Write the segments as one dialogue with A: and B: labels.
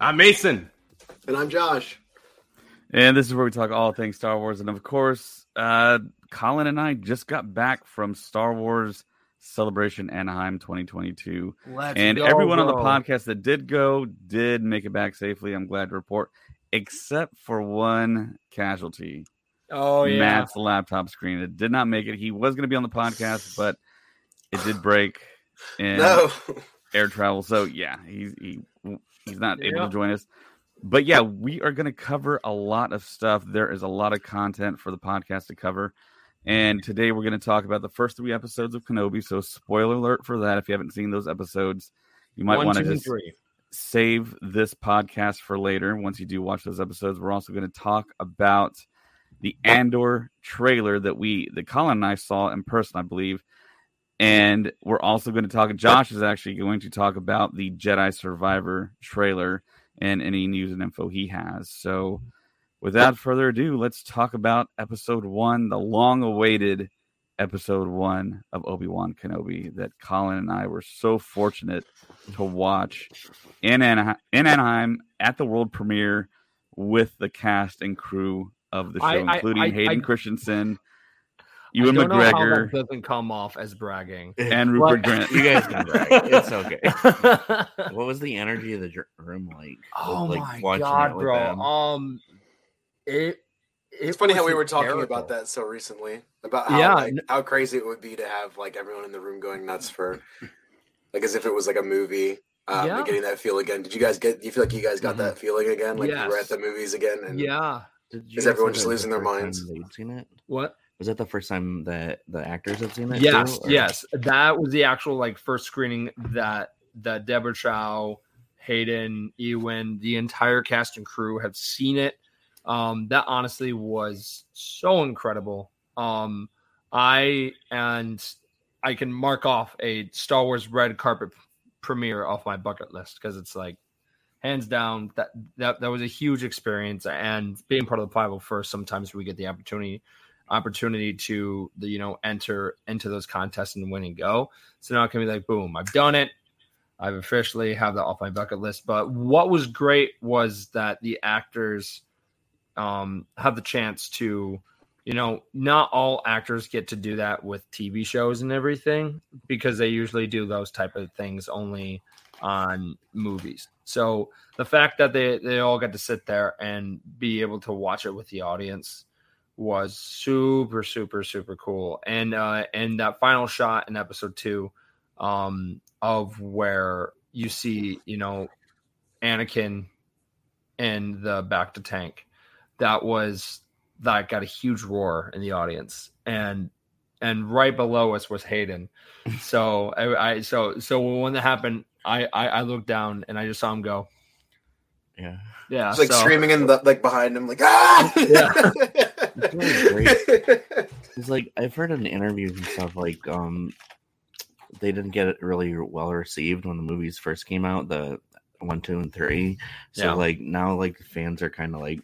A: I'm Mason.
B: And I'm Josh.
C: And this is where we talk all things Star Wars. And of course, uh, Colin and I just got back from Star Wars Celebration Anaheim 2022.
D: Let's
C: and
D: go,
C: everyone on the podcast that did go did make it back safely. I'm glad to report, except for one casualty.
D: Oh yeah.
C: Matt's laptop screen. It did not make it. He was going to be on the podcast, but it did break in
B: No.
C: air travel. So yeah, he's he he's not able to join us. But yeah, we are going to cover a lot of stuff. There is a lot of content for the podcast to cover. And today we're going to talk about the first three episodes of Kenobi. So spoiler alert for that. If you haven't seen those episodes, you might want to just save this podcast for later. Once you do watch those episodes, we're also going to talk about the Andor trailer that we, that Colin and I saw in person, I believe. And we're also going to talk. Josh is actually going to talk about the Jedi Survivor trailer and any news and info he has. So, without further ado, let's talk about episode one, the long awaited episode one of Obi Wan Kenobi that Colin and I were so fortunate to watch in Anaheim, in Anaheim at the world premiere with the cast and crew of the show,
D: I-
C: including
D: I-
C: Hayden
D: I-
C: Christensen,
D: I
C: and
D: don't know how
C: McGregor,
D: that doesn't come off as bragging.
C: and Rupert Grant.
E: You guys can brag. It's okay. What was the energy of the room like?
D: oh
E: like,
D: my god, bro.
E: them?
D: Um, it.
B: It's funny how we were talking
D: hysterical.
B: about that so recently about how
D: Yeah,
B: like, how crazy it would be to have like everyone in the room going nuts for like as if it was like a movie. Um,
D: Yeah.
B: and getting that feel again. Did you guys get? Do you feel like you guys got
E: Mhm.
B: that feeling again? Like you were
D: Yes.
B: at the movies again? And
D: Yeah.
E: Did you
B: Is everyone just losing their minds?
E: Seen it.
D: What?
E: Was that the first time that the actors have seen it?
D: Yes,
E: too,
D: yes. That was the actual like first screening that that Deborah Chow, Hayden, Ewan, the entire cast and crew have seen it. Um, that honestly was so incredible. Um, I and I can mark off a Star Wars red carpet premiere off my bucket list because it's like hands down that that that was a huge experience and being part of the 501st sometimes we get the opportunity opportunity to you know enter into those contests and win and go. So now it can be like boom i've done it. I've officially have that off my bucket list. But what was great was that the actors um have the chance to you know not all actors get to do that with tv shows and everything because they usually do those type of things only on movies. So the fact that they they all got to sit there and be able to watch it with the audience was super super super cool and uh and that final shot in episode two um of where you see you know anakin and the bacta tank that was that got a huge roar in the audience and and right below us was hayden so i, I so so when that happened I, I i looked down and i just saw him go
E: Yeah.
D: yeah
B: it's like
D: so-
B: screaming in the like behind him, like ah.
D: Yeah.
E: It's really great. It's like I've heard in interviews and stuff like um they didn't get it really well received when the movies first came out, the one, two, and three. So
D: Yeah.
E: like now like fans are kind of like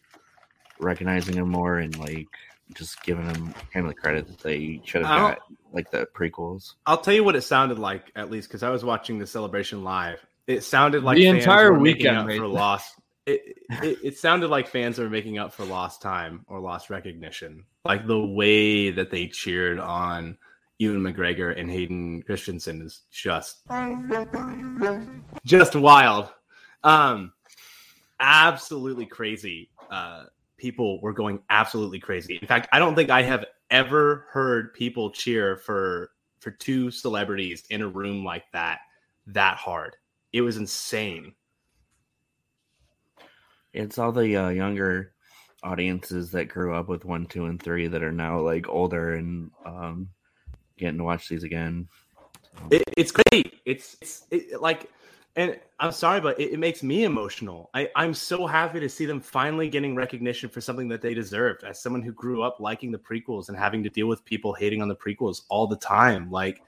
E: recognizing him more and like just giving him kind of the credit that they should have got, like the prequels.
A: I'll tell you what it sounded like, at least because I was watching the celebration live. It sounded like
D: The
A: fans
D: entire
A: were
D: weekend,
A: up for lost. It, it, sounded like fans were making up for lost time or lost recognition. Like the way that they cheered on Ewan McGregor and Hayden Christensen is just just wild. Um, absolutely crazy. Uh, people were going absolutely crazy. In fact, I don't think I have ever heard people cheer for for two celebrities in a room like that that hard. It was insane.
E: It's all the uh, younger audiences that grew up with one, two, and three that are now like older and um, getting to watch these again.
A: It, it's great. It's it's it, like, and I'm sorry, but it, it makes me emotional. I, I'm so happy to see them finally getting recognition for something that they deserved. As someone who grew up liking the prequels and having to deal with people hating on the prequels all the time, like.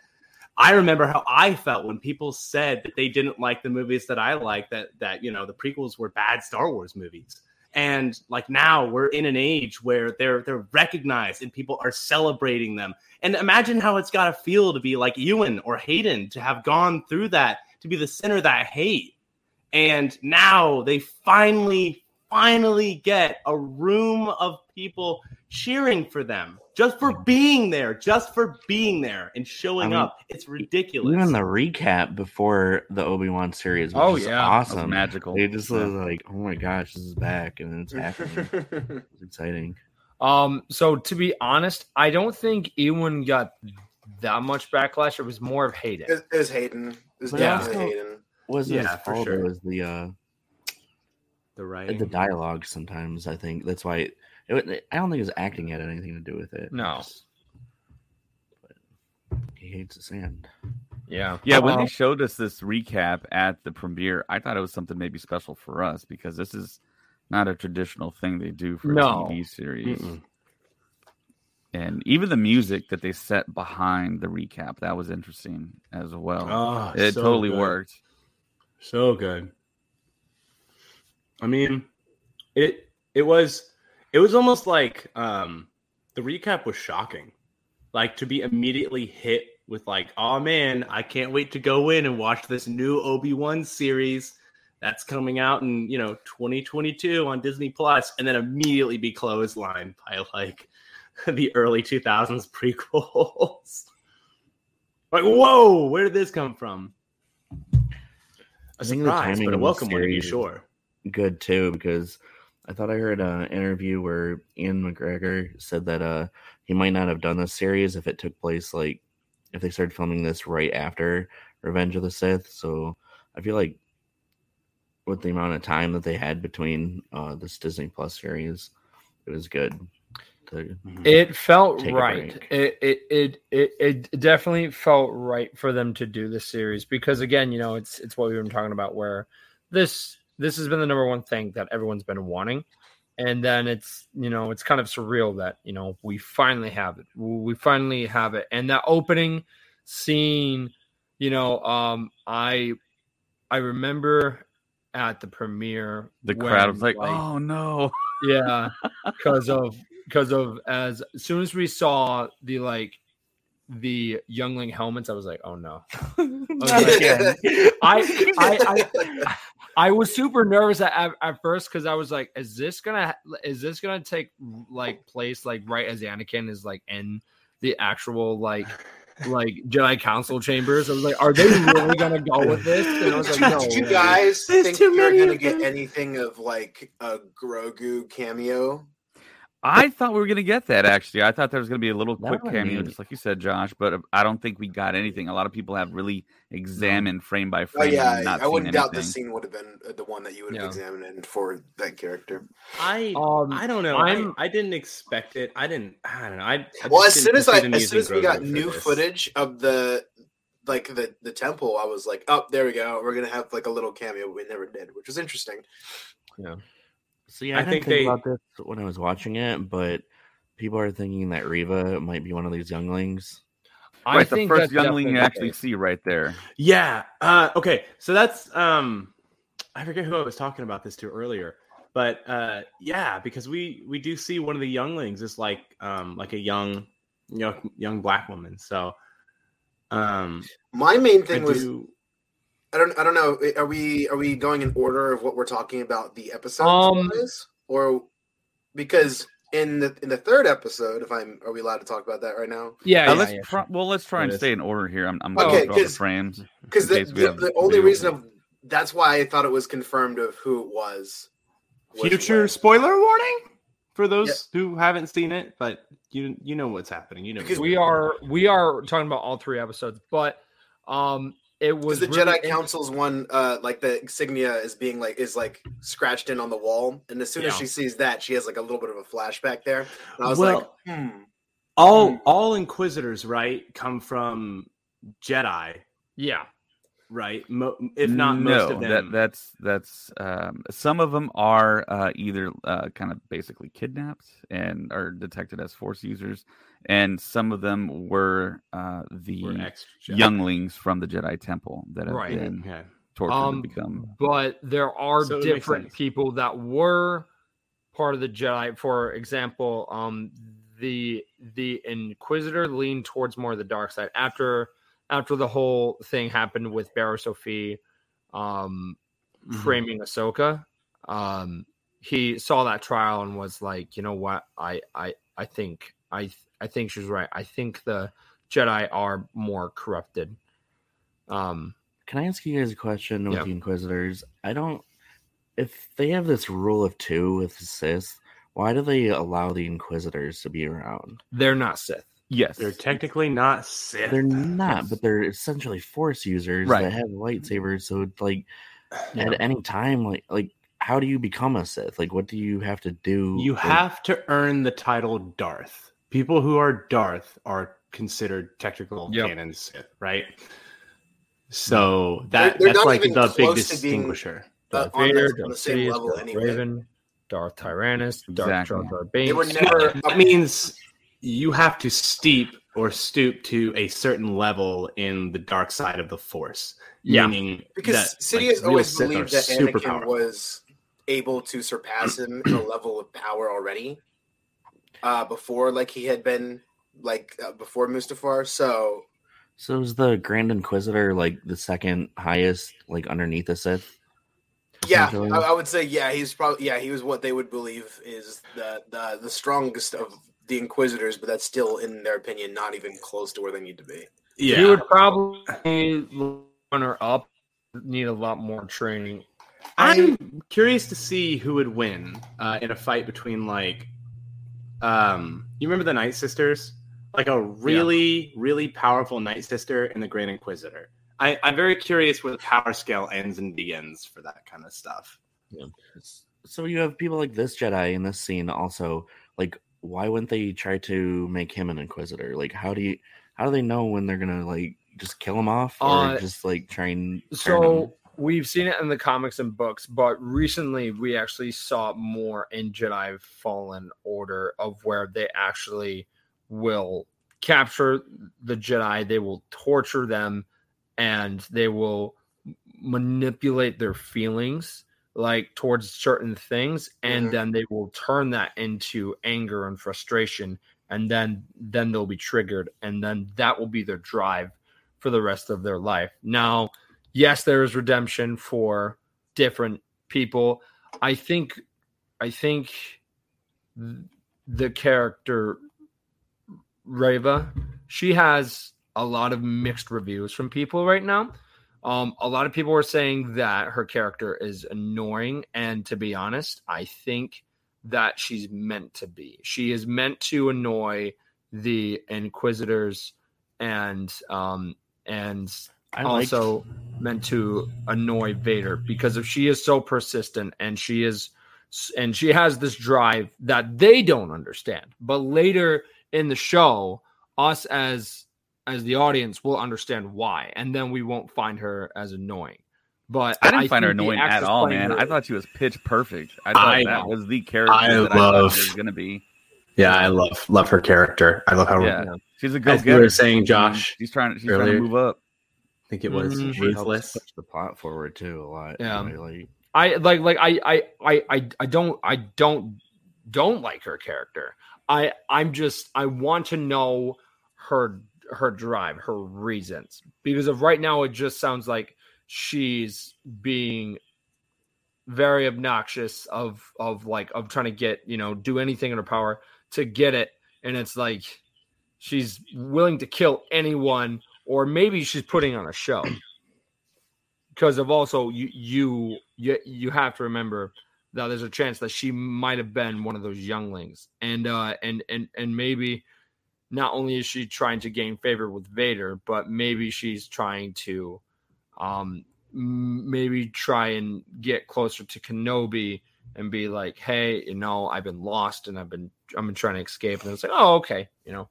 A: I remember how I felt when people said that they didn't like the movies that I like that that you know the prequels were bad Star Wars movies. And like now we're in an age where they're they're recognized and people are celebrating them. And imagine how it's got to feel to be like Ewan or Hayden to have gone through that, to be the center of that hate. And now they finally finally get a room of people cheering for them just for being there, just for being there and showing
E: I mean,
A: up. It's ridiculous.
E: Even the recap before the Obi Wan series was
D: Oh, yeah.
C: That was
E: awesome.
C: magical.
E: It just
C: Yeah.
E: was like, oh my gosh, this is back and it's happening. it's exciting.
D: Um, so to be honest, I don't think Ewan got that much backlash. It was more of Hayden.
B: It, it was Hayden. It was
E: But
B: definitely Hayden.
E: Wasn't
A: Yeah,
E: his
A: for
E: fault.
A: sure.
E: It was the uh, Uh,
A: the writing.
E: the dialogue. Sometimes I think that's why it, it, I don't think his acting had anything to do with it.
D: No.
E: he hates the sand.
D: Yeah.
C: Yeah, when they showed us this recap at the premiere, I thought it was something maybe special for us because this is not a traditional thing they do for
D: No.
C: a TV series.
A: Mm-mm.
C: And even the music that they set behind the recap, that was interesting as well.
A: Oh,
C: it
A: so
C: totally
A: good.
C: worked.
A: So good. I mean, it it was it was almost like um the recap was shocking. Like to be immediately hit with like, oh man, I can't wait to go in and watch this new Obi-Wan series that's coming out in, you know, 2022 on Disney Plus and then immediately be clotheslined by like the early 2000s prequels. like, whoa, where did this come from? A
E: I think the
A: surprise,
E: timing
A: but a welcome one to be sure.
E: Good too because I thought I heard an interview where Ian McGregor said that uh he might not have done this series if it took place like if they started filming this right after Revenge of the Sith. So I feel like with the amount of time that they had between uh this Disney Plus series, it was good. To,
D: It felt
E: Take a
D: right.
E: break.
D: It, it it it it definitely felt right for them to do this series because again, you know, it's it's what we've been talking about where this this has been the number one thing that everyone's been wanting. And then it's you know it's kind of surreal that you know we finally have it. We finally have it. And that opening scene, you know, um, I I remember at the premiere
C: The
D: when,
C: crowd was like, "Oh no!"
D: yeah, because of because of as soon as we saw the like the youngling helmets, I was like, oh no. I, was like, I, I, I, I was super nervous at, at, at first because I was like, is this gonna is this gonna take like place like right as Anakin is like in the actual like like Jedi Council chambers? I was like, are they really gonna go with this? And I was like,
B: you,
D: no.
B: did you guys think
A: too
B: you were
A: many
B: gonna get anything of like a Grogu cameo?
C: I thought we were gonna get that. Actually, I thought there was gonna be a little quick
E: would
C: cameo,
E: neat.
C: just like you said, Josh. But uh, I don't think we got anything. A lot of people have really examined frame by frame.
B: Oh
C: frame.
B: yeah,
C: and not
B: I
C: seen
B: wouldn't doubt
C: anything.
B: this scene would have been uh, the one that you would have
D: Yeah.
B: examined for that character.
A: I
D: Um,
A: I don't know.
D: I'm-
A: I, I didn't expect it. I didn't. I don't know. I, I
B: Well, as soon as I, as soon as we got new
A: this.
B: footage of the like the the temple, I was like, oh, there we go. We're gonna have like a little cameo. but We never did, which was interesting.
E: See,
A: I
E: I, didn't
A: think
E: think,
A: they-
E: about this when I was watching it, but people are thinking that Reva might be one of these younglings.
D: I
C: Right, the
D: think
C: first
D: that's
C: youngling you actually see right there.
A: Yeah. Uh, okay. So that's um, I forget who I was talking about this to earlier, but uh, yeah, because we we do see one of the younglings is like um like a young young young black woman. So um,
B: My main
A: I
B: thing was
A: do.
B: I don't I don't know. Are we are we going in order of what we're talking about the episodes
D: Um,
B: wise? or because in the in the third episode, if I'm are we allowed to talk about that right now?
D: Yeah,
C: Uh,
D: yeah,
C: let's
D: yeah,
C: try, well, let's try
A: It
C: and
A: is.
C: stay in order here. I'm, I'm
B: Okay,
C: going through all the
B: 'cause-
C: frames.
B: Because the, the, the only reason of that's why I thought it was confirmed of who it was was
A: Future
B: when-
A: spoiler warning for those who haven't seen it, but you you know what's happening. You know
B: Because
D: we are we are talking about all three episodes, but um, it was
B: the
D: really
B: Jedi Council's one, uh, like the insignia is being like is like scratched in on the wall, and as soon as she sees that, she has like a little bit of a flashback there. And I was
A: Well,
B: like, hmm.
A: all all inquisitors, right, come from Jedi,
D: Yeah,
A: right? Mo- if not most
C: no,
A: of
C: that
A: them.
C: that's that's um, some of them are uh, either uh, kind of basically kidnapped and are detected as force users, and some of them were uh, the
A: were
C: younglings from the Jedi Temple that have
D: Right.
C: been
A: Yeah.
C: tortured
D: um,
C: to become.
D: but there are
A: So
D: different people that were part of the Jedi. For example, um, the the Inquisitor leaned towards more of the dark side after after the whole thing happened with Barriss Offee, um,
A: Mhm.
D: framing Ahsoka. Um, he saw that trial and was like, you know what, I I I think I I think she's right. I think the Jedi are more corrupted. Um,
E: Can I ask you guys a question with
D: Yeah.
E: the Inquisitors? I don't. If they have this rule of two with the Sith, why do they allow the Inquisitors to be around?
D: they're not Sith.
C: Yes,
A: They're technically not Sith.
E: They're not, but they're essentially Force users
C: Right.
E: that have lightsabers. So, it's like, at any time, like, like, how do you become a Sith? Like, what do you have to do?
A: You
E: Like,
A: have to earn the title Darth. People who are Darth are considered technical
D: Yep.
A: canon Sith, right? So that
B: They're- they're
A: that's like the big
B: close
A: distinguisher.
B: Uh,
D: Darth
B: on
D: Vader,
B: on the
D: Darth
B: same
D: Sidious,
B: level
D: Darth
B: anyway.
D: Raven, Darth Tyrannus, Darth
C: Exactly.
D: Jar Jar
B: They were never.
A: that means you have to steep or stoop to a certain level in the dark side of the Force.
D: Yeah.
A: Meaning
B: because
A: that,
B: Sidious
A: like,
B: always believed that
A: super
B: Anakin
A: powerful.
B: was able to surpass him in a level of power already. Uh, before like he had been like uh, before Mustafar. So
E: So is the Grand Inquisitor like the second highest, like underneath the Sith?
B: yeah. I, I would say yeah, he's probably yeah, he was what they would believe is the the the strongest of the Inquisitors, but that's still, in their opinion, not even close to where they need to be.
A: Yeah, he
D: would probably runner up, need a lot more training.
A: I'm curious to see who would win uh, in a fight between like, um, you remember the Night Sisters, like a really, really powerful Night Sister and the Grand Inquisitor. I, I'm very curious where the power scale ends and begins for that kind of stuff. Yeah.
E: So you have people like this Jedi in this scene also. Like, why wouldn't they try to make him an Inquisitor? Like, how do you, how do they know when they're gonna like just kill him off or
D: Uh,
E: just like try and him?
D: So we've seen it in the comics and books, but recently we actually saw more in Jedi Fallen Order of where they actually will capture the Jedi, they will torture them, and they will manipulate their feelings like towards certain things and
B: Mhm.
D: then they will turn that into anger and frustration and then then they'll be triggered and then that will be their drive for the rest of their life now yes there is redemption for different people i think i think the character reva she has a lot of mixed reviews from people right now um, a lot of people are saying that her character is annoying, and to be honest, I think that she's meant to be. She is meant to annoy the Inquisitors, and um, and
E: I like-
D: also meant to annoy Vader because if she is so persistent and she is and she has this drive that they don't understand. But later in the show, us as as the audience will understand why, and then we won't find her as annoying. But
C: I didn't find her annoying at all, man.
D: her-
C: I thought she was pitch perfect. I thought
A: I-
C: that was the character
A: I
C: that I thought she was gonna be.
A: Yeah, I love love her character. I love how
C: Yeah, she's a go
A: as you were saying, mm-hmm. Josh.
C: she's trying. She's trying to move up.
A: I think it was
D: Mhm.
E: She helps
A: ruthless.
E: push the plot forward too a lot.
D: Yeah.
E: I like
D: I like like I I I I I don't I don't don't like her character. I I'm just I want to know her her drive, her reasons. Because of right now it just sounds like she's being very obnoxious of of like of trying to get, you know, do anything in her power to get it and it's like she's willing to kill anyone or maybe she's putting on a show. Because of also you you you have to remember that there's a chance that she might have been one of those younglings, and uh, and and and maybe not only is she trying to gain favor with Vader, but maybe she's trying to, um, maybe try and get closer to Kenobi and be like, hey, you know, I've been lost and I've been I've been trying to escape, and it's like, oh, okay, you know.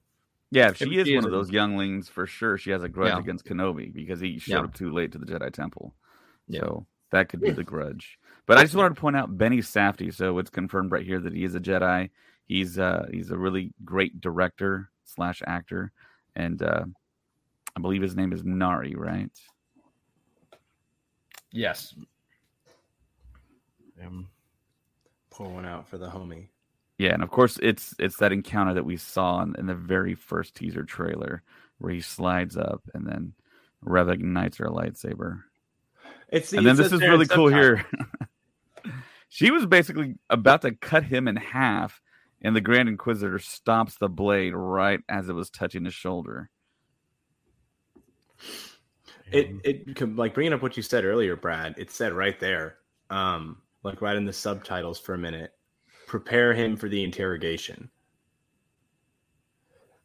C: Yeah, if she
D: Maybe
C: is
D: she
C: one
D: is
C: of those younglings for sure. She has a grudge
D: Yeah.
C: against Kenobi because he showed
D: Yeah.
C: up too late to the Jedi Temple.
D: Yeah.
C: So that could be the grudge. But I just wanted to point out Benny Safdie. So it's confirmed right here that he is a Jedi. He's uh he's a really great director slash actor, and uh I believe his name is Nari, right?
D: Yes.
E: Um,
A: Pour one out for the homie.
C: Yeah, and of course it's it's that encounter that we saw in, in the very first teaser trailer where he slides up and then Rev ignites her lightsaber.
A: It's
C: and then this is really cool here. she was basically about to cut him in half, and the Grand Inquisitor stops the blade right as it was touching his shoulder.
A: It it like bringing up what you said earlier, Brad. It said right there, um, like right in the subtitles for a minute. Prepare him for the interrogation.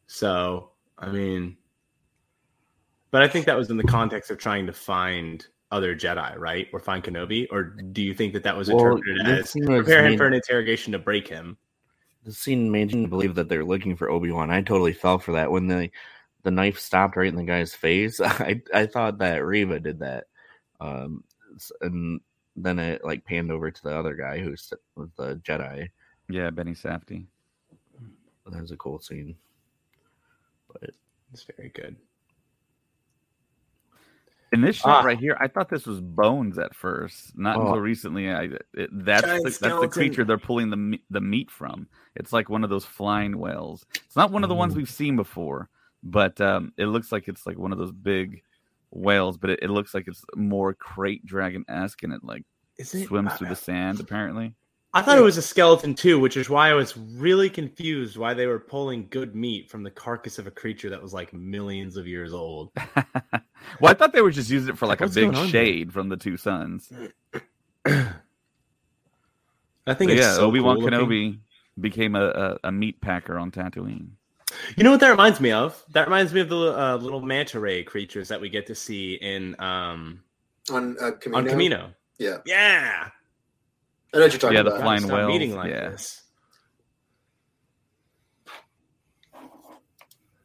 A: So I mean, but I think that was in the context of trying to find other Jedi, right, or find Kenobi, or do you think that that was
E: Well,
A: interpreted as prepare him
E: made-
A: for an interrogation to break him?
E: the scene made me believe that they're looking for Obi Wan. I totally fell for that when the the knife stopped right in the guy's face. I I thought that Reva did that, um, and then it like panned over to the other guy who's with the Jedi.
C: Yeah, Benny Safdie.
E: That was a cool scene. But
A: It's very good.
C: In this shot
A: Ah.
C: right here, I thought this was bones at first. Not
E: Oh.
C: until recently. I it, that's
B: Giant
C: the, that's the creature they're pulling the the meat from. It's like one of those flying whales. It's not one of the ones
E: Mm.
C: we've seen before, but um, it looks like it's like one of those big whales. But it, it looks like it's more krayt dragon esque, and it like
A: Is it?
C: swims through the sand. Apparently,
A: I thought it was a skeleton too, which is why I was really confused why they were pulling good meat from the carcass of a creature that was like millions of years old.
C: well, I thought they were just using it for like a big
A: going on
C: shade from the two suns.
A: I think it's
C: yeah,
A: so
C: Obi Wan
A: cool looking.
C: Kenobi became a, a, a meat packer on Tatooine.
A: You know what that reminds me of? That reminds me of the uh, little manta ray creatures that we get to see in um
B: on uh, Kamino.
A: on Kamino.
B: Yeah,
A: Yeah,
B: I know what you're talking about.
C: Yeah, the
B: about.
C: flying
A: Stop
C: whales,
A: meeting like
C: yeah.
A: this.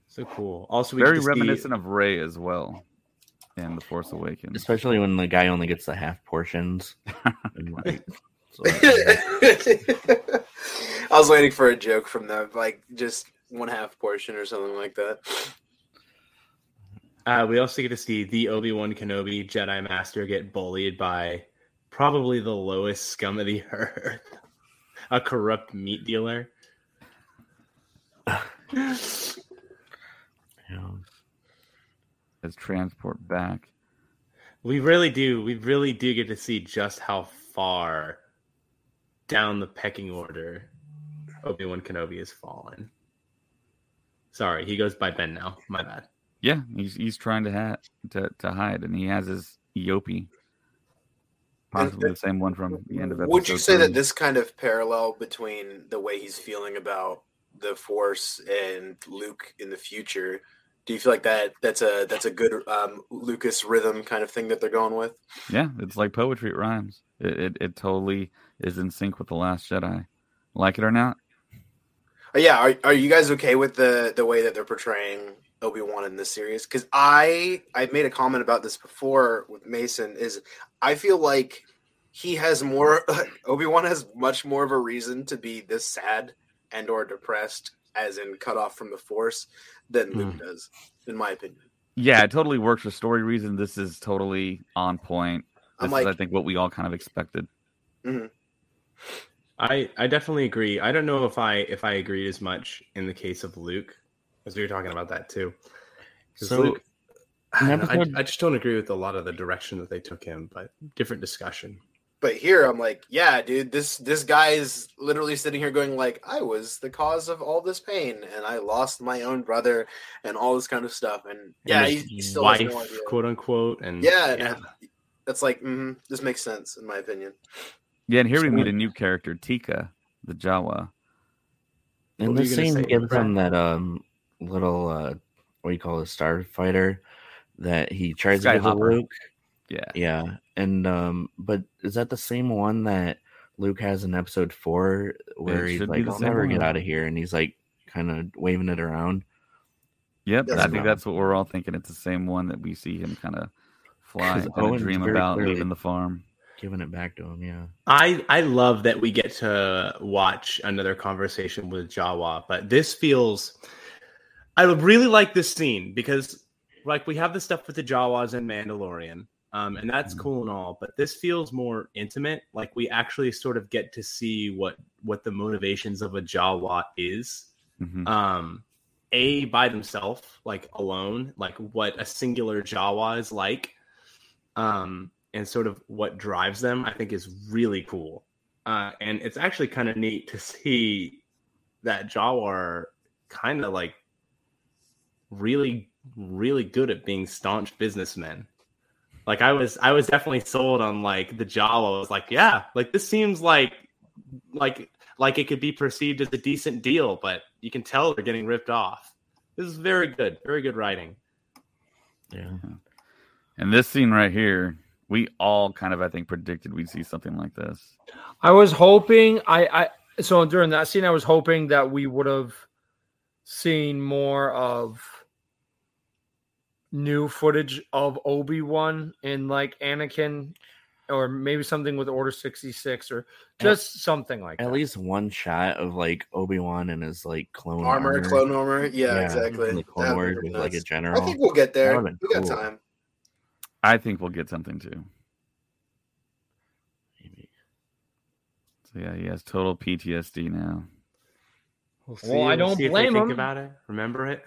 A: So cool. Also, we
C: Very
A: get to see-
C: reminiscent of Rey as well in The Force Awakens.
E: especially when the guy only gets the half portions. Like, so-
B: I was waiting for a joke from them, like just one half portion or something like that.
A: Uh, we also get to see the Obi Wan Kenobi Jedi Master get bullied by probably the lowest scum of the earth, a corrupt meat dealer.
E: yeah.
C: as transport back.
A: We really do. We really do get to see just how far down the pecking order Obi Wan Kenobi has fallen. Sorry, he goes by Ben now. My bad.
C: Yeah, he's he's trying to ha- to to hide, and he has his eopie, possibly the same one from the end of episode.
B: Would you say that this kind of parallel between the way he's feeling about the Force and Luke in the future? Do you feel like that that's a that's a good um, Lucas rhythm kind of thing that they're going with?
C: Yeah, it's like poetry. It rhymes. It, it it totally is in sync with the Last Jedi. Like it or not?
B: Uh, yeah, are, are you guys okay with the the way that they're portraying Obi Wan in this series? Because I I've made a comment about this before with Mason. Is I feel like he has more Obi Wan has much more of a reason to be this sad and or depressed, as in cut off from the Force, than Luke hmm. does, in my opinion.
C: Yeah, it totally works for story reason. This is totally on point. This
B: I'm like,
C: is, I think, what we all kind of expected. Mm-hmm.
A: I I definitely agree. I don't know if I if I agreed as much in the case of Luke, as we were talking about that too.
E: So,
A: Luke, I, know,
E: episode-
A: I, I just don't agree with a lot of the direction that they took him, but different discussion.
B: but here I'm like, yeah, dude, this this guy is literally sitting here going like, I was the cause of all this pain, and I lost my own brother, and all this kind of stuff, and yeah,
A: And
B: he, he still has
A: wife,
B: no idea.
A: quote unquote, and
B: Yeah, and that's like, mm, this makes sense in my opinion.
C: Yeah, and here we meet a new character, Teeka, the Jawa.
E: And
A: What were
E: the scene
A: say,
E: gives him that um little uh what do you call it, starfighter that he tries to give to
C: Skyhopper.
E: Luke.
C: Yeah.
E: Yeah, and um, but is that the same one that Luke has in Episode Four, where
C: It
E: he's like,
C: the
E: "I'll
C: same
E: never get out of here," and he's like kind of waving it around.
C: Yep,
B: That's
C: I think
E: about-
C: that's what we're all thinking. It's the same one that we see him kind of fly,
E: 'Cause
C: kind of
E: Owen's
C: dream about
E: clearly-
C: leaving the farm.
E: Giving it back to him, yeah.
A: I I love that we get to watch another conversation with Jawa, but this feels. I really like this scene because, like, we have the stuff with the Jawas and Mandalorian, um, and that's
C: Mhm.
A: cool and all. But this feels more intimate. Like we actually sort of get to see what what the motivations of a Jawa is.
C: Mhm.
A: Um, a by themselves, like alone, like what a singular Jawa is like. Um, and sort of what drives them, I think is really cool. Uh, and it's actually kind of neat to see that Jawa are kind of like really, really good at being staunch businessmen. Like I was, I was definitely sold on like the Jawa. I was like, yeah, like this seems like, like, like it could be perceived as a decent deal, but you can tell they're getting ripped off. This is very good, very good writing.
E: Yeah.
C: And this scene right here, we all kind of, I think, predicted we'd see something like this.
D: I was hoping I, I so during that scene I was hoping that we would have seen more of new footage of Obi-Wan and like Anakin or maybe something with Order 66 or just something like
E: At
D: that.
E: least one shot of like Obi Wan and his like clone
B: Armor, clone armor. Yeah,
E: Yeah,
B: exactly.
E: the Clone
B: That
E: Wars with
B: been
E: like a general.
B: I think we'll get there. We
E: been
B: got time.
C: I think we'll get something too.
E: Maybe.
C: So yeah, he has total PTSD now.
A: We'll,
D: Well, I don't
A: see if
D: blame
A: they think
D: him.
A: about it. Remember it.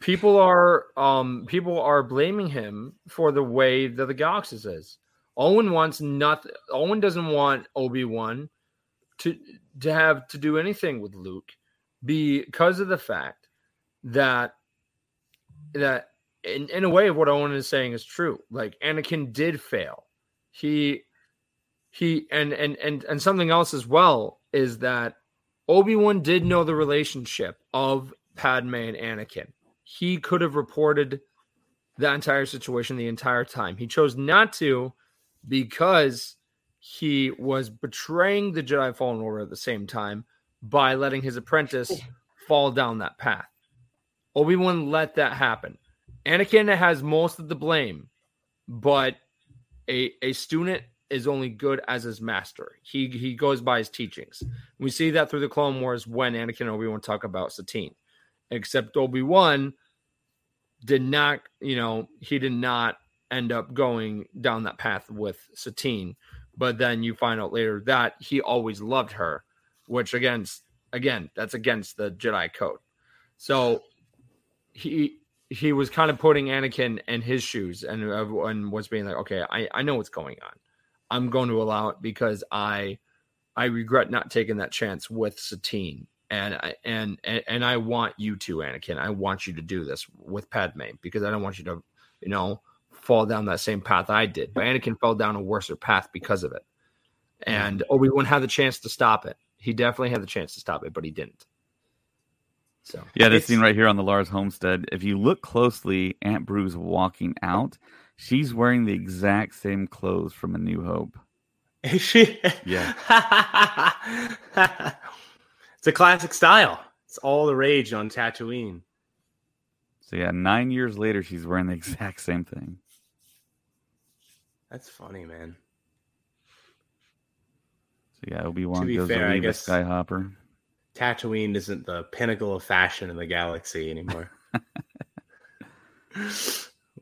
D: People are um people are blaming him for the way that the galaxy is. Owen wants nothing. Owen doesn't want Obi Wan to to have to do anything with Luke because of the fact that that in, in a way what Owen is saying is true. Like Anakin did fail. He he and and and and something else as well is that Obi-Wan did know the relationship of Padme and Anakin. He could have reported that entire situation the entire time. He chose not to because he was betraying the Jedi Fallen Order at the same time by letting his apprentice fall down that path. Obi-Wan let that happen. Anakin has most of the blame, but a a student is only good as his master. He he goes by his teachings. We see that through the Clone Wars when Anakin and Obi Wan talk about Satine. Except Obi Wan did not, you know, he did not end up going down that path with Satine. But then you find out later that he always loved her, which against again that's against the Jedi code. So he he was kind of putting Anakin in his shoes and and was being like, okay, I I know what's going on. I'm going to allow it because I I regret not taking that chance with Satine. And I and, and and I want you to, Anakin. I want you to do this with Padme because I don't want you to, you know, fall down that same path I did. But Anakin fell down a worse path because of it. And Obi Wan had the chance to stop it. He definitely had the chance to stop it, but he didn't. So
C: Yeah, this
A: It's-
C: scene right here on the Lars homestead. If you look closely, Aunt Beru's walking out. She's wearing the exact same clothes from A New Hope.
A: Is she?
C: Yeah.
A: it's a classic style. It's all the rage on Tatooine.
C: So yeah, nine years later, she's wearing the exact same thing.
A: That's funny, man.
C: So yeah, Obi Wan
A: be
C: goes
A: fair,
C: to
A: I
C: leave
A: guess-
C: a Skyhopper.
A: Tatooine isn't the pinnacle of fashion in the galaxy anymore.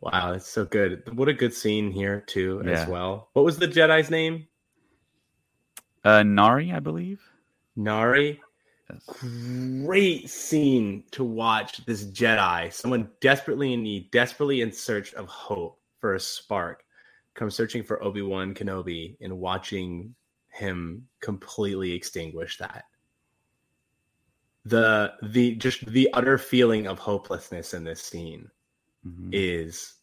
A: wow, that's so good. What a good scene here too,
C: Yeah.
A: as well. What was the Jedi's name?
C: Uh, Nari, I believe.
A: Nari. Great scene to watch this Jedi, someone desperately in need, desperately in search of hope for a spark, come searching for Obi Wan Kenobi and watching him completely extinguish that. The the just the utter feeling of hopelessness in this scene
C: Mhm.
A: is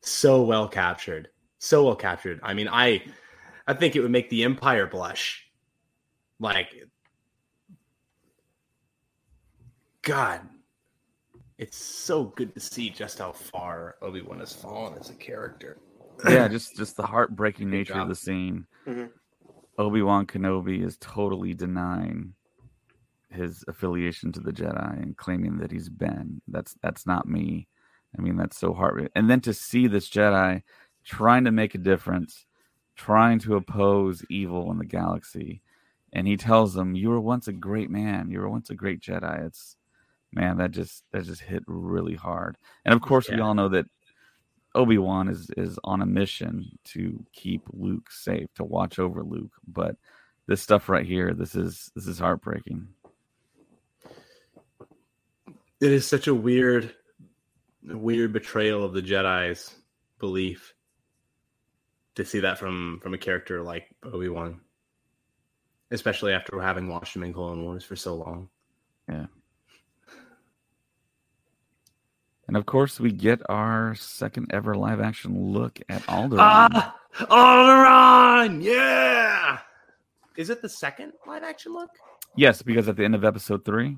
A: so well captured so well captured i mean i I think it would make the Empire blush. Like, God, it's so good to see just how far Obi Wan has fallen as a character.
C: yeah, just just the heartbreaking
A: Good
C: nature of the scene.
B: Mhm.
C: Obi Wan Kenobi is totally denying his affiliation to the Jedi and claiming that he's Ben. That's that's not me. I mean, that's so heartbreaking. And then to see this Jedi trying to make a difference, trying to oppose evil in the galaxy, and he tells them, "You were once a great man. You were once a great Jedi." It's man, that just that just hit really hard. And of course, we all know that Obi Wan is is on a mission to keep Luke safe, to watch over Luke. But this stuff right here, this is this is heartbreaking.
A: It is such a weird, weird betrayal of the Jedi's belief to see that from from a character like Obi Wan, especially after having watched him in Clone Wars for so long.
C: And of course, we get our second ever live action look at Alderaan.
A: Ah, Alderaan, yeah. Is it the second live action look?
C: Yes, because at the end of episode three.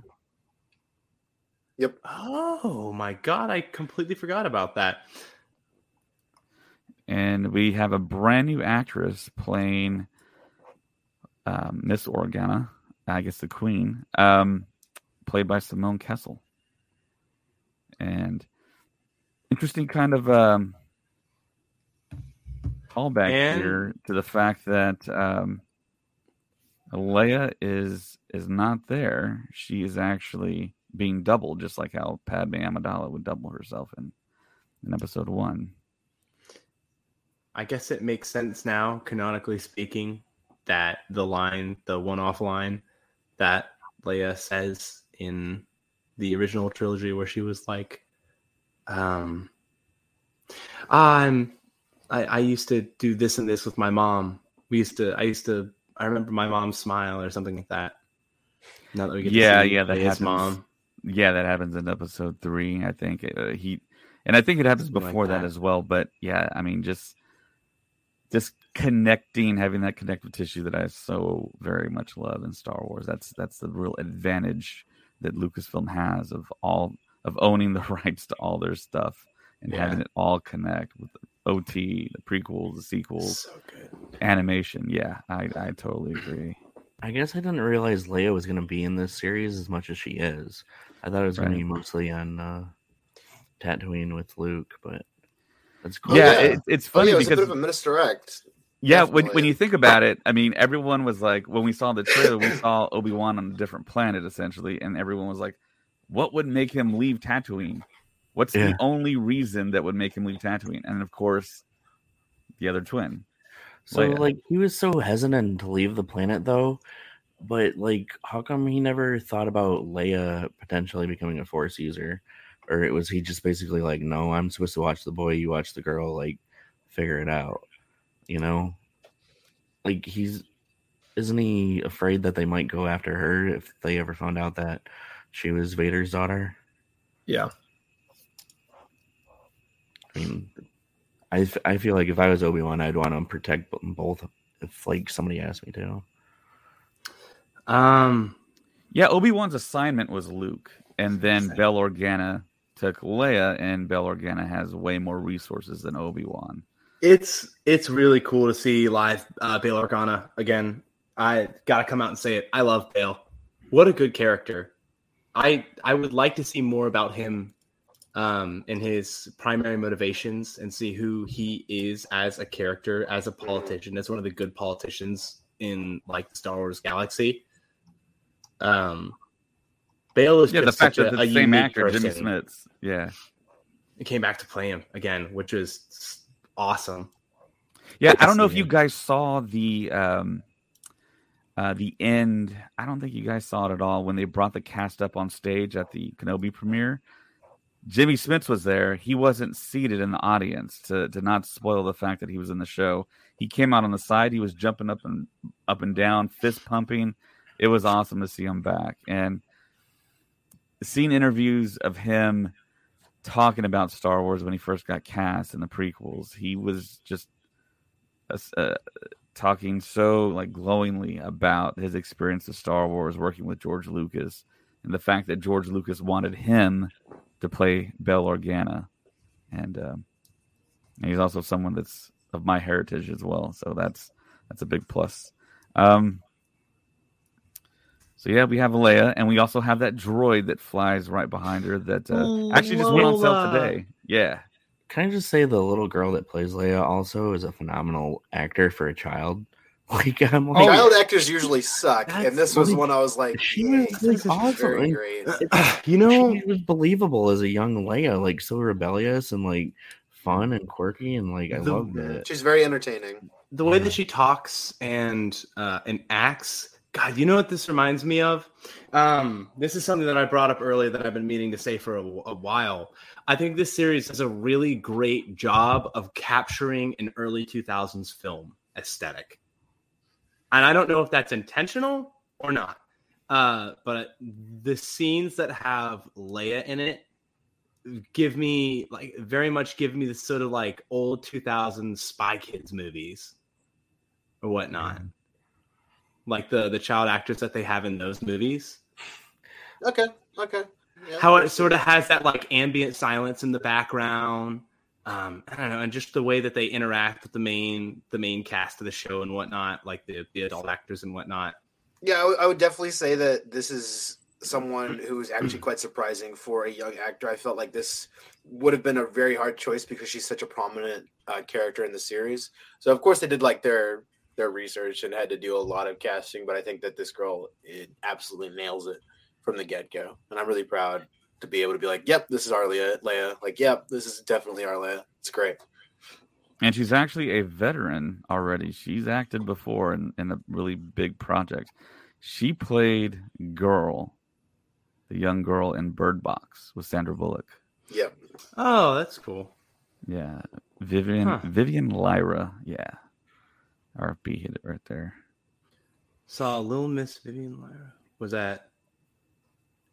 C: Yep.
A: Oh my god, I completely forgot about that.
C: and we have a brand new actress playing um, Miss Organa, I guess the Queen, um, played by Simone Kessel. And interesting kind of um, callback
A: And-
C: here to the fact that um, Leia is is not there. She is actually being doubled, just like how Padme Amidala would double herself in in episode one.
A: I guess it makes sense now, canonically speaking, that the line, the one-off line that Leia says in the original trilogy, where she was like, um, "I'm, I, I used to do this and this with my mom. We used to, I used to, I remember my mom's smile or something like that." Now that we get
C: Yeah,
A: to see
C: yeah, that happens.
A: mom.
C: Yeah, that happens in episode three. I think uh, he, and I think it happens
A: Something like
C: before that.
A: that.
C: as well. But yeah, I mean, just just connecting, having that connective tissue that I so very much love in Star Wars. That's that's the real advantage that Lucasfilm has of all of owning the rights to all their stuff and
A: Yeah.
C: having it all connect with the OT, the prequels, the sequels,
A: So good.
C: animation. Yeah, I I totally agree.
E: I guess I didn't realize Leia was going to be in this series as much as she is. I thought it was going to be mostly on uh, Tatooine with Luke, but that's
B: Oh,
E: cool.
C: yeah,
B: yeah.
C: It, it's
B: Oh,
C: funny
B: yeah, it was a
C: because
B: bit of a misdirect.
C: Yeah, when when you think about it, I mean, everyone was like, when we saw the trailer, we saw Obi Wan on a different planet, essentially, and everyone was like, "What would make him leave Tatooine? What's
E: Yeah.
C: the only reason that would make him leave Tatooine?" And of course, the other twin.
E: So
C: Leia.
E: like he was so hesitant to leave the planet though, but like how come he never thought about Leia potentially becoming a force user? Or it was he just basically like, No, I'm supposed to watch the boy, you watch the girl, like figure it out. You know? Like he's isn't he afraid that they might go after her if they ever found out that she was Vader's daughter?
D: Yeah.
E: I mean, I, f- I feel like if I was Obi Wan, I'd want to protect both if like somebody asked me to.
A: Um,
C: Yeah, Obi Wan's assignment was Luke, and then Bail Organa took Leia, and Bail Organa has way more resources than Obi Wan.
A: It's it's really cool to see live uh, Bail Organa again. I gotta come out and say it. I love Bail. What a good character. I I would like to see more about him um, and his primary motivations and see who he is as a character, as a politician, as one of the good politicians in like the Star Wars galaxy. Um, Bail is
C: Yeah, the fact that
A: a,
C: the same actor, Jimmy
A: person.
C: Smits. Yeah,
A: It came back to play him again, which was awesome.
C: Yeah, I don't know if you guys saw the um uh the end. I don't think you guys saw it at all when they brought the cast up on stage at the Kenobi premiere. Jimmy Smits was there. He wasn't seated in the audience to to not spoil the fact that he was in the show. He came out on the side. He was jumping up and up and down, fist pumping. It was awesome to see him back and seeing interviews of him talking about Star Wars when he first got cast in the prequels. He was just uh, talking so like glowingly about his experience of Star Wars working with George Lucas and the fact that George Lucas wanted him to play Bail Organa, and, um, and he's also someone that's of my heritage as well. So that's that's a big plus. Um, so yeah, we have Leia, and we also have that droid that flies right behind her. That uh,
E: Oh,
C: actually just went on sale today. Yeah,
E: Can I just say the little girl that plays Leia also is a phenomenal actor for a child? Like I'm like,
B: Child actors usually suck, and this was
E: like-
B: one I was like,
E: she was, like, awesome,
B: very great.
A: you know,
E: she was believable as a young Leia, like so rebellious and like fun and quirky, and like I
A: The-
E: loved it.
B: She's very entertaining.
A: the way that she talks and uh, and acts. God, you know what this reminds me of? Um, this is something that I brought up earlier that I've been meaning to say for a, a while. I think this series does a really great job of capturing an early 2000s film aesthetic. And I don't know if that's intentional or not. Uh, but the scenes that have Leia in it give me like very much give me the sort of like old 2000s Spy Kids movies or whatnot. Like the the child actors that they have in those movies.
B: Okay, okay. Yeah,
A: How it sort of has that like ambient silence in the background. Um, I don't know, and just the way that they interact with the main the main cast of the show and whatnot, like the the adult actors and whatnot.
B: Yeah, I would- would definitely say that this is someone who is actually quite surprising for a young actor. I felt like this would have been a very hard choice because she's such a prominent uh, character in the series. So of course they did like their their research and had to do a lot of casting, but I think that this girl it absolutely nails it from the get go, and I'm really proud to be able to be like, "Yep, this is our Leia." Leia. Like, "Yep, this is definitely our Leia." It's great.
C: and she's actually a veteran already. She's acted before in, in a really big project. She played Girl, the young girl in Bird Box with Sandra Bullock.
B: Yep.
A: Oh, that's cool.
C: Yeah, Vivien
A: Huh.
C: Vivien Lyra. Yeah, RP hit it right there.
A: Saw Little Miss Vivien Lyra. Was that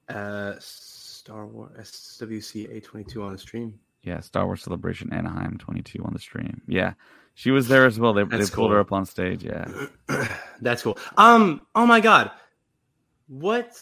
A: uh Star Wars SWC A22 on the stream?
C: Yeah, Star Wars Celebration Anaheim 22 on the stream. Yeah, she was there as well. They, they pulled her up on stage. Yeah,
A: That's cool. Um. Oh my God. What?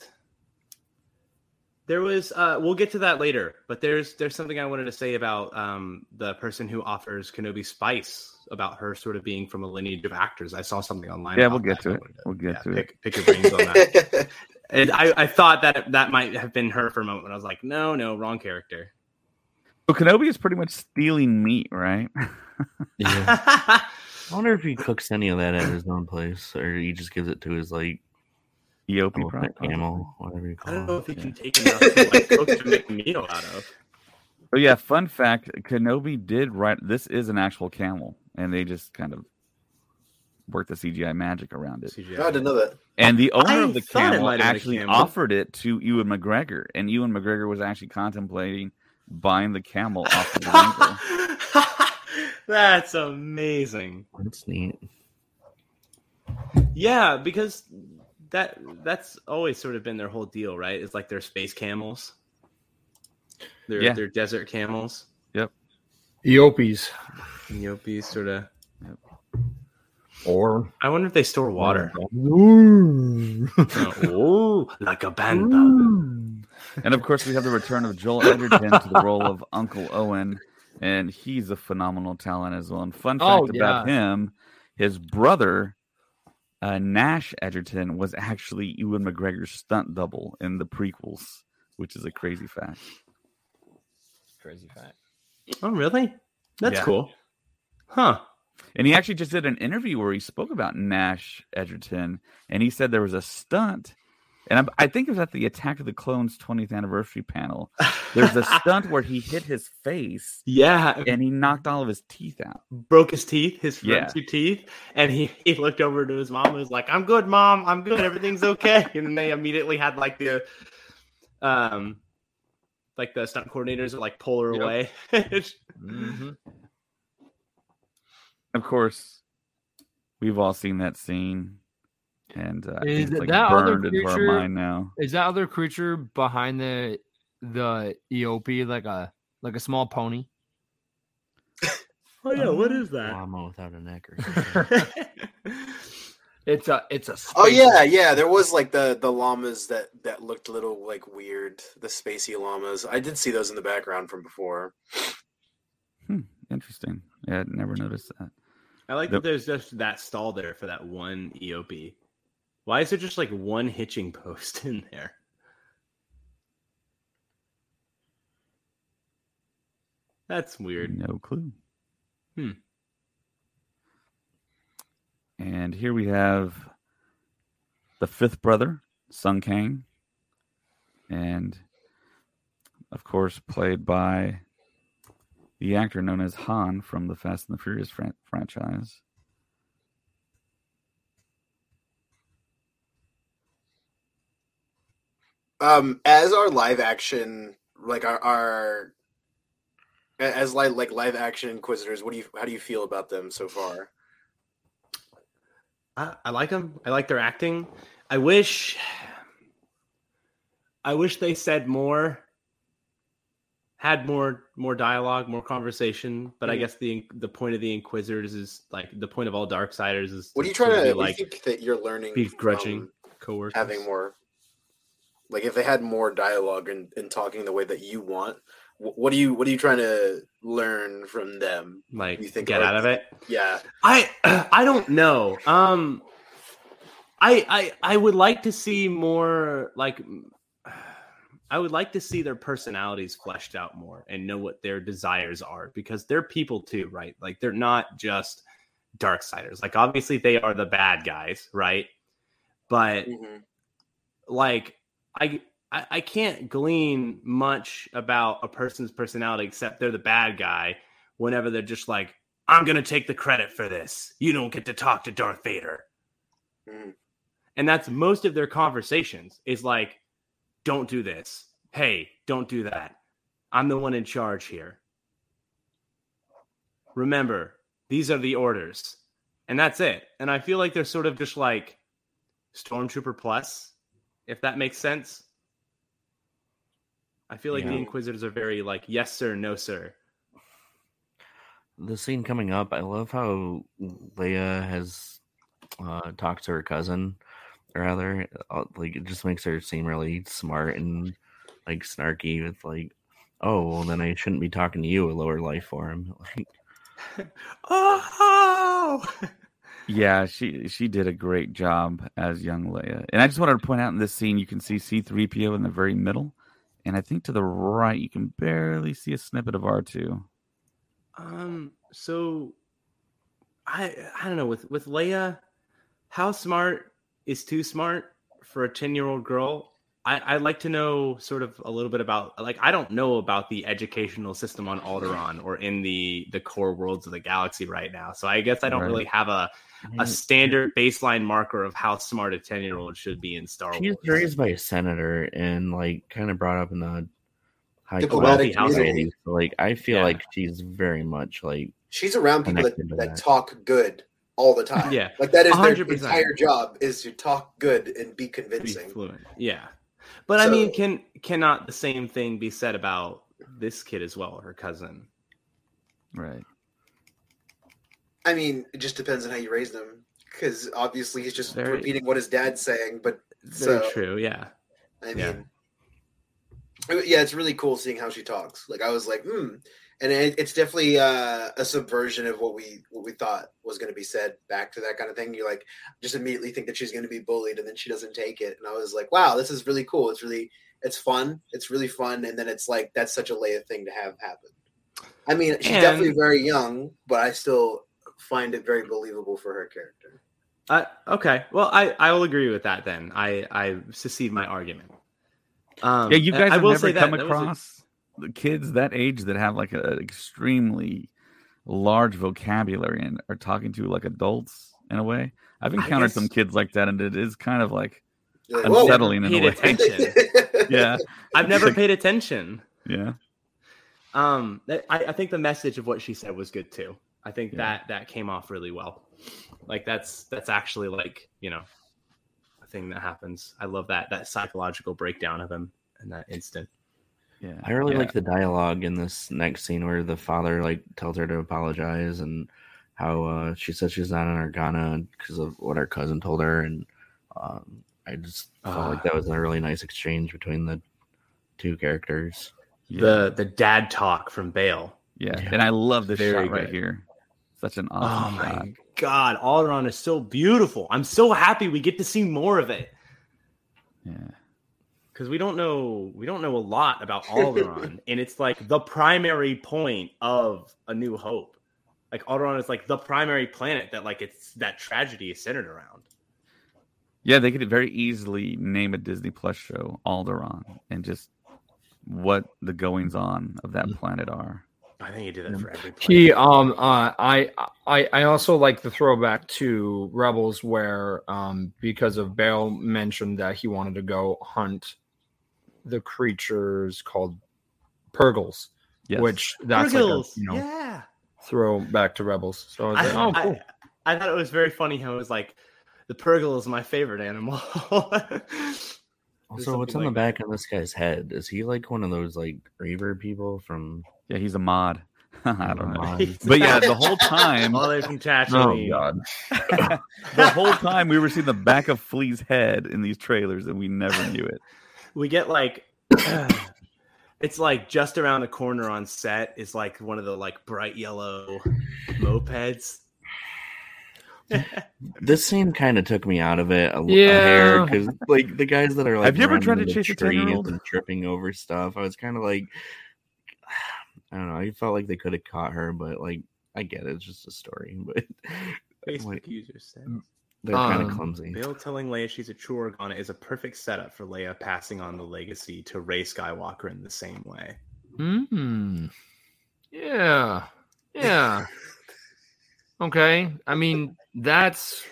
A: There was. Uh. We'll get to that later. But there's there's something I wanted to say about um the person who offers Kenobi Spice about her sort of being from a lineage of actors. I saw something online.
C: yeah, we'll get
A: that.
C: to it. We'll get
A: yeah,
C: to it.
A: pick, pick your brains on that. and I I thought that that might have been her for a moment. I was like, no, no, wrong character.
C: So Kenobi is pretty much stealing meat, right?
E: Yeah. I wonder if he cooks any of that at his own place, or he just gives it to his like
C: eopie
E: elephant
C: probably.
E: camel, whatever you call it.
A: I don't know
E: it.
A: if he
E: Yeah.
A: can take enough to like cook to make a meal out of.
C: Oh yeah, fun fact: Kenobi did write. This is an actual camel, and they just kind of worked the CGI magic around it.
A: CGI.
B: I didn't know that.
C: And the owner
A: I
C: of the
A: thought it
C: camel
A: might have
C: actually
A: camel.
C: offered it to Ewan McGregor, and Ewan McGregor was actually contemplating buying the camel off of Winkle.
A: That's amazing.
E: That's neat.
A: Yeah, because that that's always sort of been their whole deal, right? It's like they're space camels. They're
C: Yeah.
A: they're desert camels.
D: Eopies.
A: And Yopis sort of.
E: Or
A: I wonder if they store water.
E: Ooh.
A: oh, like a band.
C: And of course, we have the return of Joel Edgerton to the role of Uncle Owen, and he's a phenomenal talent as well. And fun fact
D: Oh,
C: about
D: yeah.
C: him, his brother, uh, Nash Edgerton, was actually Ewan McGregor's stunt double in the prequels, which is a crazy fact.
D: Crazy fact.
A: Oh, really? That's
C: Yeah.
A: cool. Huh.
C: And he actually just did an interview where he spoke about Nash Edgerton, and he said there was a stunt. And I, I think it was at the Attack of the Clones 20th anniversary panel. There's a stunt where he hit his face
A: Yeah,
C: and he knocked all of his teeth out.
A: broke his teeth, his front
C: Yeah.
A: two teeth, and he, he looked over to his mom and was like, "I'm good, mom. I'm good. Everything's okay." and then they immediately had like the, um, like the stunt coordinators are like pull her
C: Yep.
A: away.
D: Mm-hmm.
C: Of course, we've all seen that scene, and uh,
D: Is
C: it's like
D: that other
C: burned into our
D: creature-
C: mind now.
D: Is that other creature behind the the eopie like a like a small pony?
A: Oh yeah, what is that?
E: Llama without a neck or something.
D: It's a it's a.
B: Oh
D: space-
B: yeah, yeah. There was like the the llamas that that looked a little like weird. The spacey llamas. I did see those in the background from before.
C: Hmm, Interesting. Yeah, I never noticed that.
A: I like
C: The-
A: that there's just that stall there for that one eopie. Why is there just like one hitching post in there? That's weird.
C: No clue.
A: Hmm.
C: And here we have the fifth brother, Sung Kang. And of course, played by the actor known as Han from the Fast and the Furious fran- franchise.
B: Um, as our live action, like our our as like like live action Inquisitors, what do you how do you feel about them so far?
A: I, I like them. I like their acting. I wish, I wish they said more, had more more dialogue, more conversation. But I
B: Mhm.
A: guess the the point of the Inquisitors is like the point of all Darksiders is
B: What are you trying to
A: be like
B: you think that you're learning?
A: be grudging
B: from
A: coworkers
B: having more, like if they had more dialogue and, and talking the way that you want, what do you what are you trying to learn from them?
A: like
B: you think
A: get
B: are-
A: out of it.
B: Yeah,
A: I I don't know. Um, I I I would like to see more like. I would like to see their personalities fleshed out more and know what their desires are because they're people too, right? Like they're not just dark darksiders. Like obviously they are the bad guys, right? But
B: Mhm.
A: like I, I I can't glean much about a person's personality except they're the bad guy whenever they're just like, I'm gonna take the credit for this. You don't get to talk to Darth Vader.
B: Mhm.
A: And that's most of their conversations is like, don't do this. Hey, don't do that. I'm the one in charge here. Remember, these are the orders. And that's it. And I feel like they're sort of just like Stormtrooper Plus, if that makes sense. I feel like the Inquisitors are very like, yes, sir, no, sir.
E: the scene coming up, I love how Leia has uh, talked to her cousin, or rather, uh, like it just makes her seem really smart and like snarky with like, oh, well, then I shouldn't be talking to you, a lower life form. Like,
A: Oh,
C: Yeah, she she did a great job as young Leia. And I just wanted to point out in this scene, you can see C3PO in the very middle, and I think to the right you can barely see a snippet of R2.
A: Um. So, I I don't know with with Leia, how smart is too smart for a ten year old girl? I I'd like to know sort of a little bit about like I don't know about the educational system on Alderaan or in the the core worlds of the galaxy right now. So I guess I don't
C: Right.
A: really have a a mm-hmm. standard baseline marker of how smart a ten year old should be in Star Wars.
E: She's
A: Wars.
E: raised by a senator and like kind of brought up in the high
B: Diplomatic
E: class
A: community.
E: society. So, like, I feel
A: Yeah.
E: like she's very much like
B: she's around people that, that
E: that.
B: talk good all the time.
A: Yeah,
B: like that is their
A: 100%.
B: entire job is to talk good and be
A: be
B: convincing.
A: fluent. Yeah, but I mean, can cannot the same thing be said about this kid as well, her cousin?
C: Right.
B: I mean, it just depends on how you raise them. Because obviously he's just
A: Very-
B: repeating what his dad's saying, but
A: Very
B: So-
A: true. Yeah,
B: I
A: Yeah.
B: mean, yeah, it's really cool seeing how she talks. Like I was like, hmm, and it, it's definitely uh, a subversion of what we what we thought was going to be said back to that kind of thing. You like just immediately think that she's going to be bullied, and then she doesn't take it. And I was like, wow, this is really cool. It's really it's fun. It's really fun. And then it's like that's such a Leia thing to have happen. I mean, she's
A: And-
B: definitely very young, but I still find it very believable for her character.
A: uh, okay. Well, I I will agree with that. Then I I secede my argument. Um,
C: Yeah, you guys
A: I
C: have
A: will
C: never
A: say that-
C: come
A: that was a-
C: across the kids that age that have like an extremely large vocabulary and are talking to like adults in a way. I've encountered
A: guess-
C: some kids like that, and it is kind of like
B: You're like,
C: unsettling in a way.
A: attention.
C: yeah,
A: I've never paid attention.
C: yeah,
A: Um, I, I think the message of what she said was good too. I think
C: Yeah.
A: that that came off really well. Like that's that's actually like you know a thing that happens. I love that that psychological breakdown of him in that instant.
C: Yeah,
E: I really
C: yeah.
E: like the dialogue in this next scene where the father like tells her to apologize and how uh, she said she's not an Organa because of what her cousin told her, and um, I just felt
A: Ah.
E: like that was a really nice exchange between the two characters.
C: Yeah.
A: The the dad talk from Bail.
C: yeah. and I love this
A: Very
C: shot right
A: good.
C: here. Such an
A: Oh
C: awesome
A: my
C: shot.
A: god, Alderaan is so beautiful. I'm so happy we get to see more of it.
C: Yeah,
A: because we don't know we don't know a lot about Alderaan, and it's like the primary point of A New Hope. Like Alderaan is like the primary planet that like it's that tragedy is centered around.
C: yeah. They could very easily name a Disney Plus show Alderaan and just what the goings on of that planet are.
A: I think he did that for every. Planet.
D: He um uh I I I also like the throwback to Rebels where um because of Bail mentioned that he wanted to go hunt the creatures called Purrgils,
C: Yes.
D: which that's like a,
A: Purrgils,
D: you know
A: yeah.
D: throw back to Rebels. So I was
A: I,
D: like, oh cool.
A: I, I thought it was very funny how it was like the Purrgil is my favorite animal.
E: Also, what's on
A: something
E: the
A: like
E: back of this guy's head? Is he like one of those like Reaver people from?
C: yeah, he's a mod. I don't know. But yeah, the whole time,
A: all they from
D: Oh
A: Tatooine.
D: god.
C: the whole time we were seeing the back of Flea's head in these trailers, and we never knew it.
A: We get like it's like just around the corner on set is like one of the like bright yellow mopeds
E: This scene kind of took me out of it a,
D: Yeah.
E: because like the guys that are like
C: Have you ever tried to chase a
E: trees
C: 10-year-old?
E: and tripping over stuff, I was kind of like, I don't know. I felt like they could have caught her, but like I get it, it's just a story, but
A: Facebook
E: Wait.
A: user says
E: they're kind
D: Um,
E: of clumsy.
A: Bail telling Leia she's a true Organa is a perfect setup for Leia passing on the legacy to Rey Skywalker in the same way.
D: Hmm. Yeah. Yeah. Okay. I mean, that's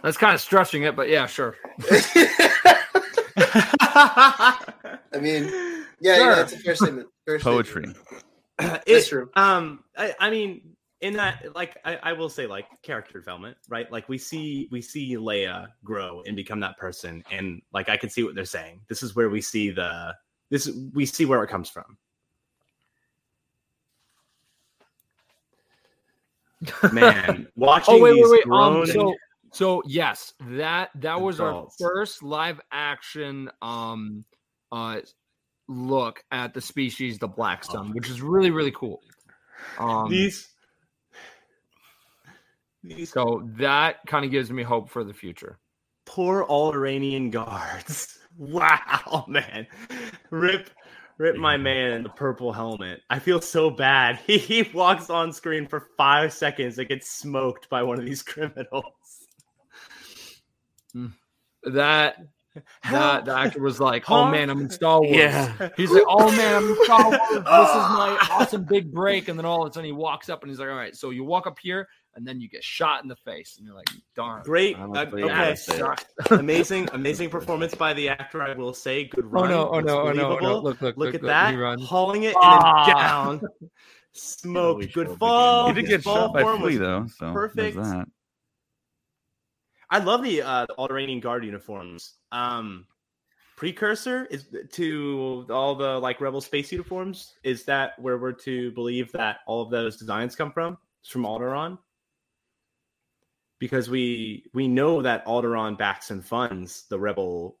D: that's kind of stretching it, but yeah, sure.
B: I mean, yeah,
D: Sure.
B: yeah, that's a fair statement. Fair
C: Poetry.
B: statement.
A: It-
B: That's true.
A: Um, I, I mean, in that, like, I, I will say, like, character development, right? Like, we see we see Leia grow and become that person, and like, I can see what they're saying. This is where we see the this we see where it comes from. Man, watching
D: Oh wait, wait,
A: these
D: wait. Um, so so yes, that that was
A: Adults.
D: our first live action um uh look at the species the Blackstone, which is really really cool. Um,
A: these
D: so that kind of gives me hope for the future.
A: poor Alderaanian guards. Wow, man. Rip rip my man in the purple helmet. I feel so bad. He, he walks on screen for five seconds and gets smoked by one of these criminals. Hmm.
D: That that the actor was like,
A: Huh?
D: "Oh man, I'm in Star Wars."
E: Yeah.
D: He's like, "Oh man, I'm in Star Wars. This is my awesome big break." And then all of a sudden, he walks up and he's like, "All right, so you walk up here, and then you get shot in the face, and you're like, darn."
A: Great. uh, okay.
E: that's it.
D: sucked.
A: amazing, amazing performance by the actor, I will say. Good
D: Oh
A: run.
D: no! Oh no! Oh no! Oh no!
A: believable.
D: Look! Look!
A: Look, at
D: look,
A: that.
D: He runs.
A: Hauling it and
D: Ah.
A: then down.
E: Smoke.
A: Good fall.
C: He did get
A: Fall
C: shot by
A: form was
C: Flea though, so
A: perfect.
C: that.
A: I love the uh the Alderaanian guard uniforms. Um precursor is to all the like rebel space uniforms. Is that where we're to believe that all of those designs come from? It's from Alderaan? Because we we know that Alderaan backs and funds the rebel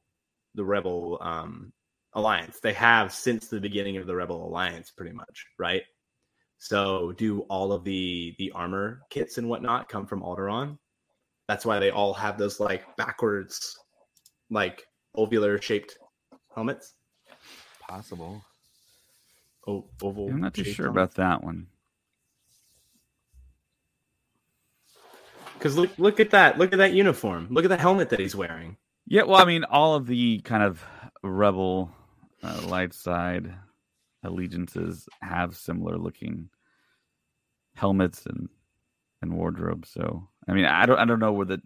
A: the rebel um alliance. They have since the beginning of the rebel alliance pretty much, right? So do all of the the armor kits and whatnot come from Alderaan? That's why they all have those like backwards, like ovular shaped helmets.
E: Possible.
A: Oh, oval.
C: I'm not too sure
A: helmet.
C: about that one.
A: Because look, look at that! Look at that uniform! Look at the helmet that he's wearing.
C: Yeah, well, I mean, all of the kind of rebel uh, light side allegiances have similar looking helmets and and wardrobe. So, I mean, I don't I don't know where the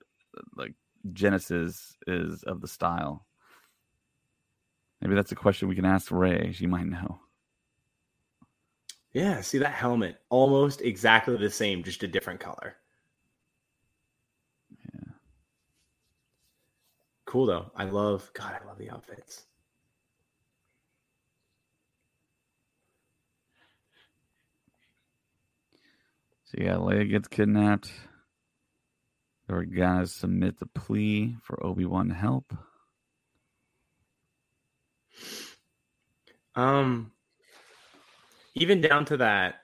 C: like genesis is of the style. Maybe that's a question we can ask Ray. She might know.
A: Yeah, see that helmet, almost exactly the same, just a different color. cool though. I love God, I love the outfits.
C: So yeah, Leia gets kidnapped. The guys submit the plea for Obi Wan help.
A: Um, even down to that.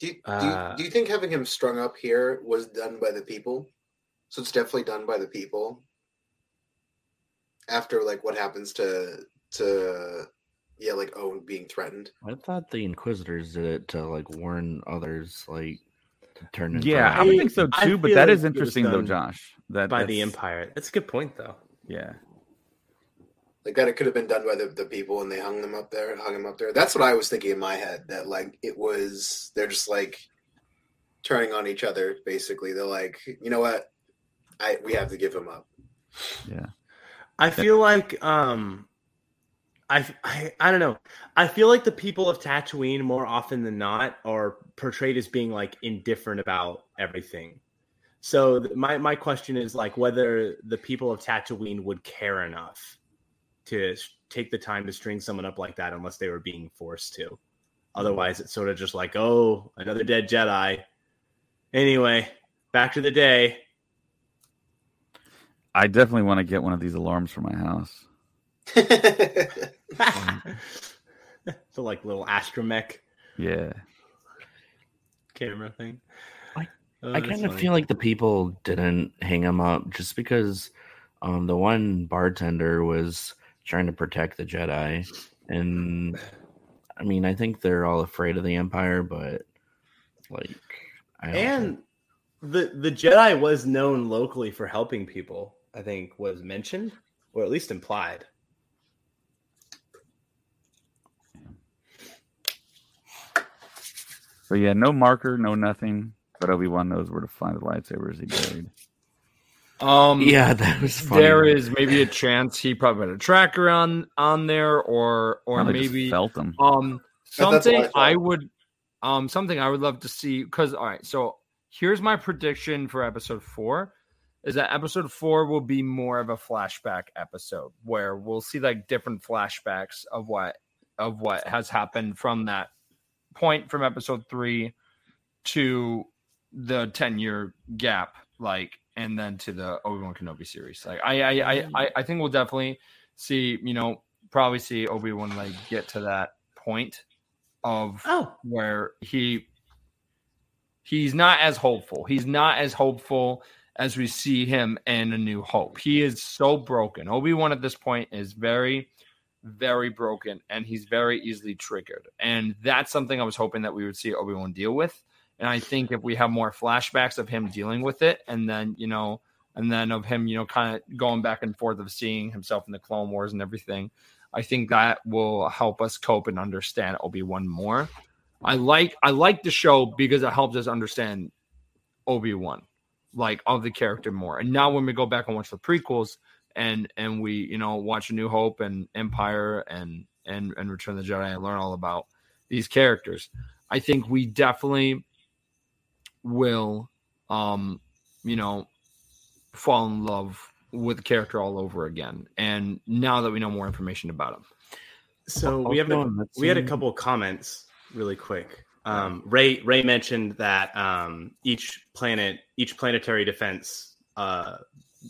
B: Do do,
A: uh,
B: do you uh, think having him strung up here was done by the people? So it's definitely done by the people. After like what happens to to yeah, like Owen being threatened.
E: I thought the Inquisitors did it to like warn others, like to turn. in
C: Yeah,
E: front
C: I would think so
A: I
C: too. But
A: feel
C: that
A: like
C: is interesting though, Josh. That
A: by the Empire. That's a good point, though.
C: Yeah,
B: Like that it could have been done by the, the people and they hung them up there, hung them up there. That's what I was thinking in my head. That like it was they're just like turning on each other, basically. They're like, you know what? I we have to give him up.
C: yeah.
A: I feel like um I, I I don't know. I feel like the people of Tatooine more often than not are portrayed as being like indifferent about everything. So my my question is like whether the people of Tatooine would care enough to take the time to string someone up like that unless they were being forced to. Otherwise, it's sort of just like, oh, another dead Jedi. Anyway, back to the day.
C: I definitely want to get one of these alarms for my house.
A: the like little astromech
C: Yeah,
A: camera thing.
E: I-
A: Oh,
E: I kind of feel like the people didn't hang him up just because um, the one bartender was trying to protect the Jedi, and I mean, I think they're all afraid of the Empire, but like, I don't
A: and the the Jedi was known locally for helping people. I think was mentioned or at least implied.
C: but yeah, no marker, no nothing. But Obi Wan knows where to find the lightsabers he buried.
D: Um,
E: yeah, that was funny.
D: there is maybe a chance he probably had a tracker on on there, or or
C: Probably just
D: maybe
C: felt them.
D: um
B: That's what I
D: something. I would um something I would love to see because all right, so here's my prediction for episode four is that episode four will be more of a flashback episode where we'll see like different flashbacks of what of what has happened from that point from episode three to the 10 year gap like and then to the obi-wan kenobi series like i i i, I, I think we'll definitely see you know probably see obi-wan like get to that point of
A: Oh,
D: where he he's not as hopeful. He's not as hopeful as we see him in A New Hope. He is so broken. Obi Wan at this point is very, very broken, and he's very easily triggered. And that's something I was hoping that we would see Obi Wan deal with. And I think if we have more flashbacks of him dealing with it, and then you know, and then of him, you know, kind of going back and forth of seeing himself in the Clone Wars and everything, I think that will help us cope and understand Obi Wan more. I like I like the show because it helps us understand Obi Wan, like of the character more. And now when we go back and watch the prequels and and we you know watch A New Hope and Empire and and and Return of the Jedi and learn all about these characters, I think we definitely will, um, you know, fall in love with the character all over again. And now that we know more information about him,
A: so we have a, we had a couple of comments really quick. Um, Ray Ray mentioned that um, each planet, each planetary defense, uh,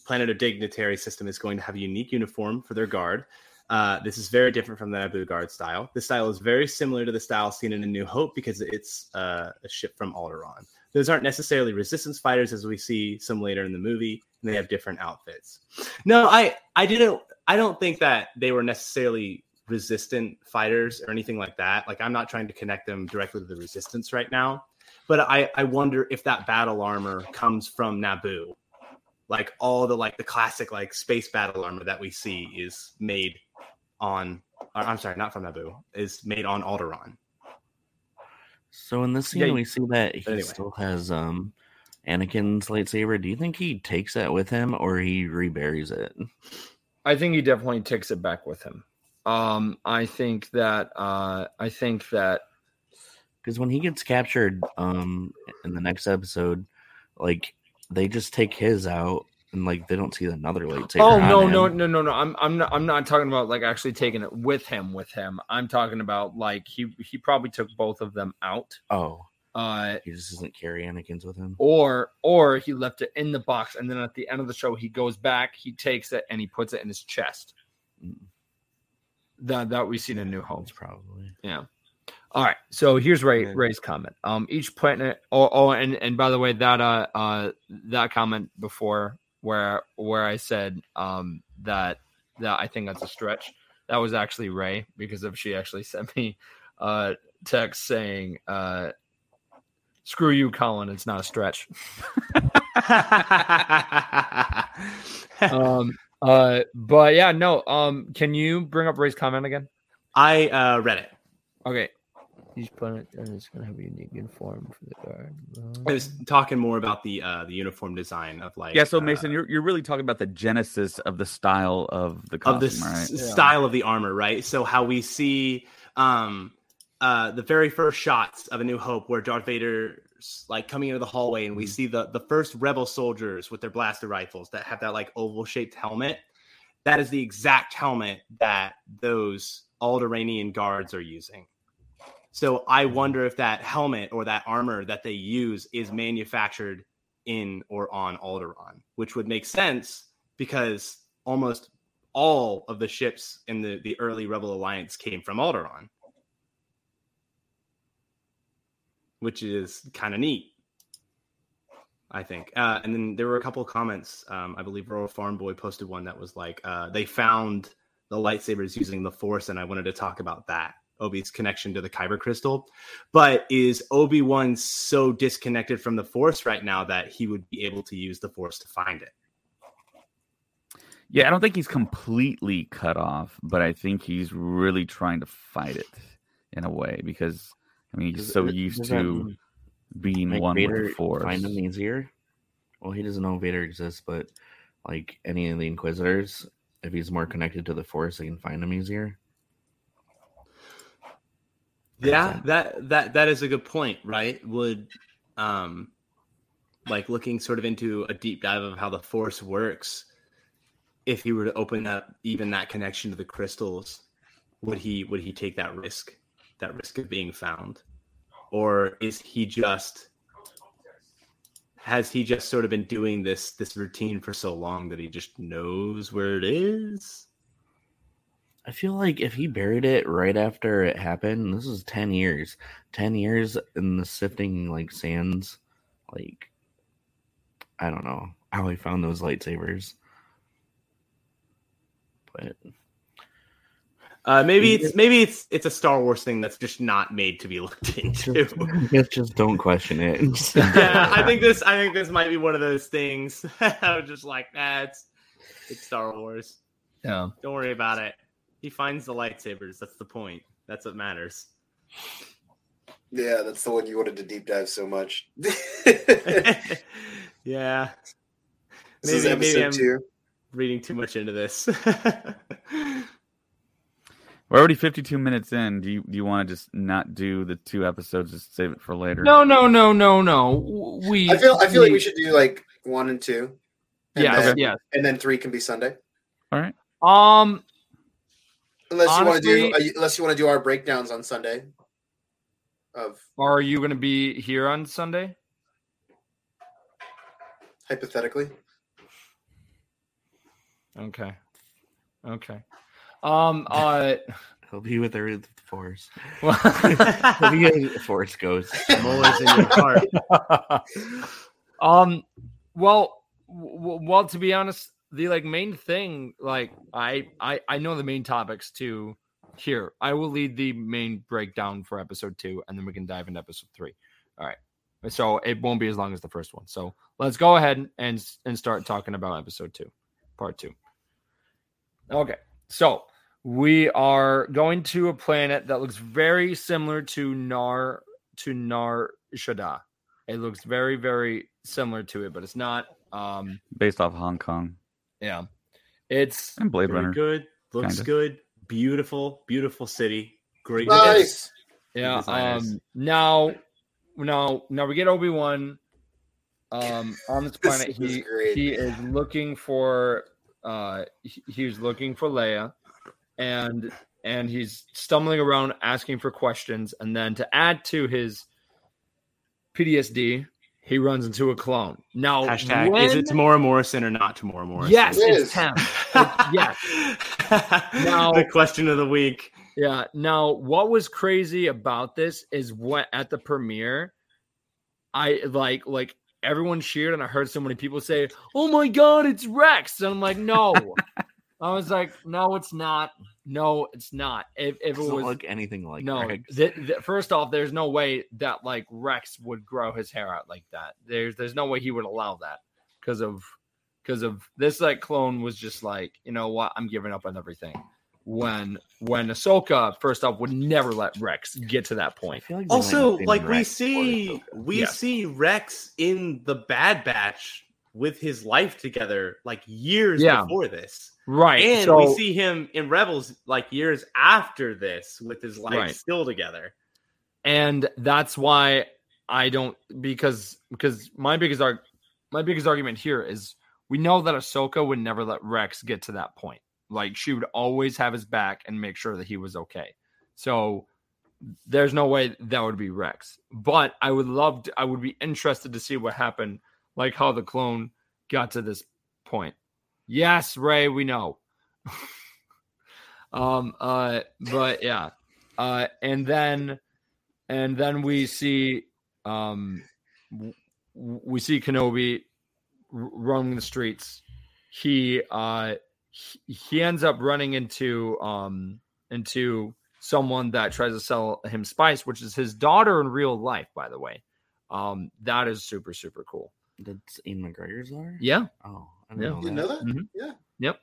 A: planet of dignitary system is going to have a unique uniform for their guard. Uh, this is very different from the Naboo guard style. This style is very similar to the style seen in A New Hope because it's uh, a ship from Alderaan. Those aren't necessarily resistance fighters as we see some later in the movie, and they have different outfits. No, I I didn't. I don't think that they were necessarily resistant fighters or anything like that. Like I'm not trying to connect them directly to the resistance right now, but I I wonder if that battle armor comes from Naboo. Like all the like the classic like space battle armor that we see is made on or, I'm sorry, not from Naboo, is made on Alderaan.
E: So in this scene,
A: Yeah,
E: we see that he
A: anyway.
E: still has um Anakin's lightsaber. Do you think he takes that with him or he reburies it?
D: I think he definitely takes it back with him. Um, I think that uh, I think that
E: Because when he gets captured um in the next episode, like they just take his out and like they don't see another lightsaber.
D: Oh no,
E: him.
D: no, no, no, no. I'm I'm not I'm not talking about like actually taking it with him with him. I'm talking about like he he probably took both of them out.
E: Oh,
D: Uh
E: he just doesn't carry Anakin's with him.
D: or or he left it in the box and then at the end of the show he goes back, he takes it and he puts it in his chest.
E: Mm.
D: That that we've seen in New Hope.
E: Probably.
D: Yeah. All right. So here's Ray
A: Yeah.
D: Ray's comment. Um, each planet. Oh, oh, and and by the way, that uh, uh, that comment before where where I said um that that I think that's a stretch. That was actually Ray because if she actually sent me uh text saying uh screw you Colin it's not a stretch um uh but yeah no um can you bring up Ray's comment again
A: I uh, read it.
D: okay he's each planet It's gonna have a unique uniform for the guard
A: I was talking more about the uh, the uniform design of like
C: Yeah, so
A: uh,
C: Mason, you're you're really talking about the genesis of the style of the
A: of
C: costume,
A: the s-
C: right?
D: Yeah.
A: style of the armor, right? So how we see um uh the very first shots of A New Hope where Darth Vader's like coming into the hallway and we
C: Mm-hmm.
A: see the the first rebel soldiers with their blaster rifles that have that like oval shaped helmet. That is the exact helmet that those Alderaanian guards are using. So I
C: Mm-hmm.
A: wonder if that helmet or that armor that they use is manufactured in or on Alderaan, which would make sense because almost all of the ships in the, the early Rebel Alliance came from Alderaan, which is kind of neat. I think. Uh, and then there were a couple of comments. Um, I believe Royal Farm Boy posted one that was like, uh, they found the lightsabers using the Force, and I wanted to talk about that. Obi's connection to the Kyber crystal. But is Obi Wan so disconnected from the Force right now that he would be able to use the Force to find it?
C: Yeah, I don't think he's completely cut off, but I think he's really trying to fight it in a way because I mean he's
E: Does-
C: so used to being
E: Make
C: one with the force.
E: find him easier. Well, he doesn't know Vader exists, but like any of the Inquisitors, if he's more connected to the Force, they can find him easier.
A: Yeah, that that that is a good point, right? Would um like looking sort of into a deep dive of how the force works, if he were to open up even that connection to the crystals, would he would he take that risk? That risk of being found? Or is he just has he just sort of been doing this this routine for so long that he just knows where it is?
E: I feel like if he buried it right after it happened, this is ten years. Ten years in the sifting like sands, like I don't know how he found those lightsabers. But
A: Uh, maybe it's maybe it's it's a Star Wars thing that's just not made to be looked into.
E: just, just don't question it.
A: yeah, I think this. I think this might be one of those things. I'm just like, nah, it's it's Star Wars.
D: yeah
A: Don't worry about it. He finds the lightsabers. That's the point. That's what matters.
B: Yeah, that's the one you wanted to deep dive so much.
A: yeah,
B: This is
A: Maybe- maybe I'm-
B: two.
A: reading too much into this.
C: We're already 52 minutes in. Do you do you want to just not do the two episodes? Just save it for later.
D: no no no no no we
B: I feel I feel like we should do like one and two. And
D: yes
B: then,
D: yes
B: and then three can be Sunday.
C: All right.
D: um
B: Unless you want to do uh, unless you want to do our breakdowns on Sunday. Of
D: are you gonna be here on sunday
B: hypothetically.
D: okay okay um uh
E: He'll be with the Force.
D: well,
E: He'll be a Force ghost.
A: Always in your heart.
D: um well w- well to be honest the like main thing like I, I i know the main topics too here i will lead the main breakdown for episode two and then we can dive into episode three all right so it won't be as long as the first one so let's go ahead and and start talking about episode two part two okay so we are going to a planet that looks very similar to nar to nar shaddaa it looks very, very similar to it, but it's not. Um,
C: Based off Hong Kong
D: yeah, it's
C: and Blade Runner.
A: good. Looks
C: Kinda.
A: good. Beautiful. Beautiful city. Great.
B: Nice.
D: yeah. Um, now, now, now we get Obi Wan. um, on this
B: This
D: planet,
B: was
D: he
B: great.
D: he is looking for uh, he, he's looking for Leia, and and he's stumbling around asking for questions, and then to add to his PTSD, he runs into a clone. Now,
A: Hashtag
D: when-
A: is it Temuera Morrison or not Temuera Morrison?
D: Yes,
B: It
D: it's
B: is.
D: him. yes. Now-
A: the question of the week.
D: Yeah. Now, what was crazy about this is what at the premiere, I like like everyone cheered, and I heard so many people say, "Oh my god, it's Rex!" And I'm like, no. I was like, no, it's not. No, it's not. If if it was
E: look anything like
D: no, th- th- first off, there's no way that like Rex would grow his hair out like that. There's there's no way he would allow that because of because of this like clone was just like you know what I'm giving up on everything. When when Ahsoka first off would never let Rex get to that point.
E: like
A: Also,
E: have been
A: like we
E: Rex
A: see, we
D: Yes.
A: see Rex in the Bad Batch with his life together, like years
D: Yeah.
A: before this,
D: Right.
A: and
D: so,
A: we see him in Rebels like years after this with his life
D: Right.
A: still together.
D: and that's why I don't because because my biggest arg my biggest argument here is we know that Ahsoka would never let Rex get to that point. Like she would always have his back and make sure that he was okay. So there's no way that would be Rex. But I would love to, I would be interested to see what happened, like how the clone got to this point. Yes, Ray, we know. um uh but yeah. Uh and then and then we see um we see Kenobi roaming the streets. He uh he, he ends up running into um into someone that tries to sell him spice, which is his daughter in real life, by the way. Um, that is super super cool.
E: That's Ewan McGregor's daughter?
D: Yeah.
E: Oh, I didn't
D: Yeah.
E: know
B: You know that?
D: Mhm.
B: Yeah.
D: Yep.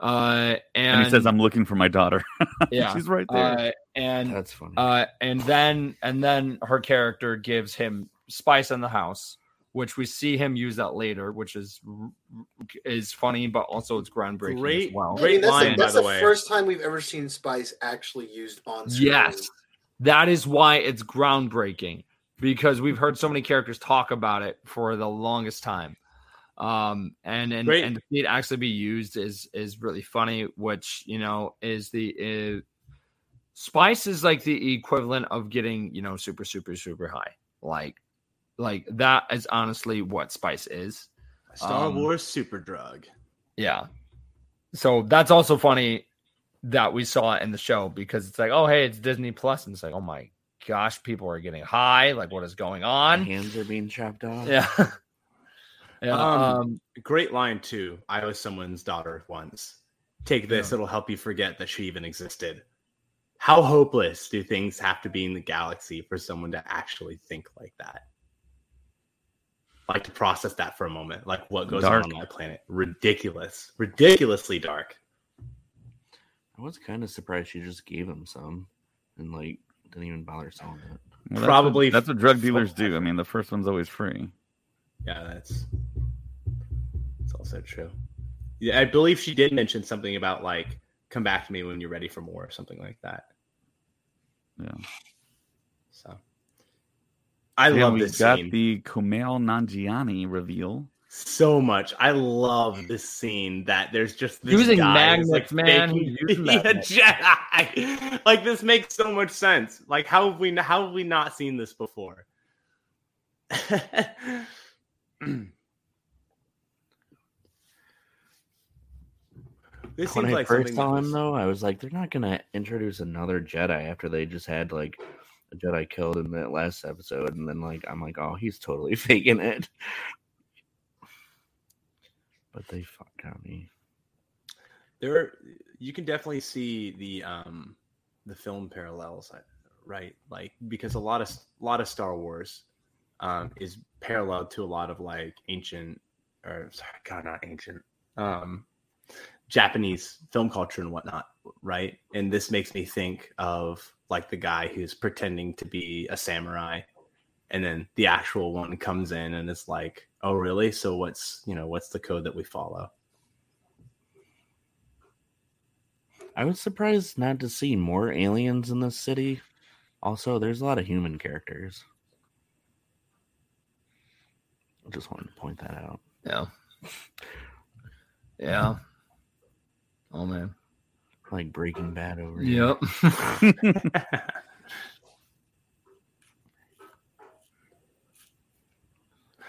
D: Uh, and,
C: And, he says, "I'm looking for my daughter."
D: yeah,
C: she's right there.
D: uh, and
E: That's funny.
D: Uh, and then and then her character gives him spice in the house, which we see him use that later, which is is funny, but also it's groundbreaking
A: Great-
D: as well.
B: I
A: Great
B: mean, that's
A: line,
B: the,
A: by
B: that's
A: the
B: the
A: way.
B: first time we've ever seen Spice actually used on screen.
D: Yes, that is why it's groundbreaking because we've heard so many characters talk about it for the longest time. Um, and and
A: Great.
D: and to see it actually be used is is really funny, which you know is the uh, spice is like the equivalent of getting you know super super super high, like like that is honestly what spice is.
A: Star
D: Um,
A: Wars super drug.
D: Yeah. So that's also funny that we saw it in the show because it's like, oh hey, it's Disney Plus, and it's like, oh my gosh, people are getting high. Like, what is going
E: My
D: on?
E: hands are being chopped off.
D: Yeah. yeah.
A: Um,
D: Um,
A: Great line too. I was someone's daughter once. Take this;
D: Yeah.
A: it'll help you forget that she even existed. How hopeless do things have to be in the galaxy for someone to actually think like that? Like to process that for a moment, like what goes
C: Dark.
A: on on that planet. Ridiculous, ridiculously dark.
E: I was kind of surprised she just gave him some and like didn't even bother selling it.
C: Well, that's
A: probably
C: what, that's what drug dealers do. I mean, the first one's always free.
A: Yeah, that's that's also true. Yeah, I believe she did mention something about like come back to me when you're ready for more or something like that.
C: Yeah.
A: So I
C: Yeah,
A: love
C: we
A: this
C: got
A: scene
C: the Kumail Nanjiani reveal.
A: so much. I love this scene that there's just this
D: Using
A: guy who's,
D: magnets, man.
A: faking
D: He's using
A: be a. Jedi. Like this makes so much sense. Like how have we how have we not seen this before? this
E: when
A: seems
E: I
A: like
E: first
A: something
E: saw
A: that
E: him
A: was-
E: though, I was like, they're not gonna introduce another Jedi after they just had like a Jedi killed in that last episode, and then like I'm like, oh, he's totally faking it. But they fuck got me.
A: there you can definitely see the um the film parallels uh, right like because a lot of a lot of star wars um is parallel to a lot of like ancient or sorry god not ancient um japanese film culture and whatnot right and this makes me think of like the guy who's pretending to be a samurai and then the actual one comes in and it's like oh really so what's you know what's the code that we follow
E: I was surprised not to see more aliens in this city. Also, there's a lot of human characters. I just wanted to point that out.
D: Yeah. Yeah. Oh man.
E: Like Breaking Bad over here.
D: Yep.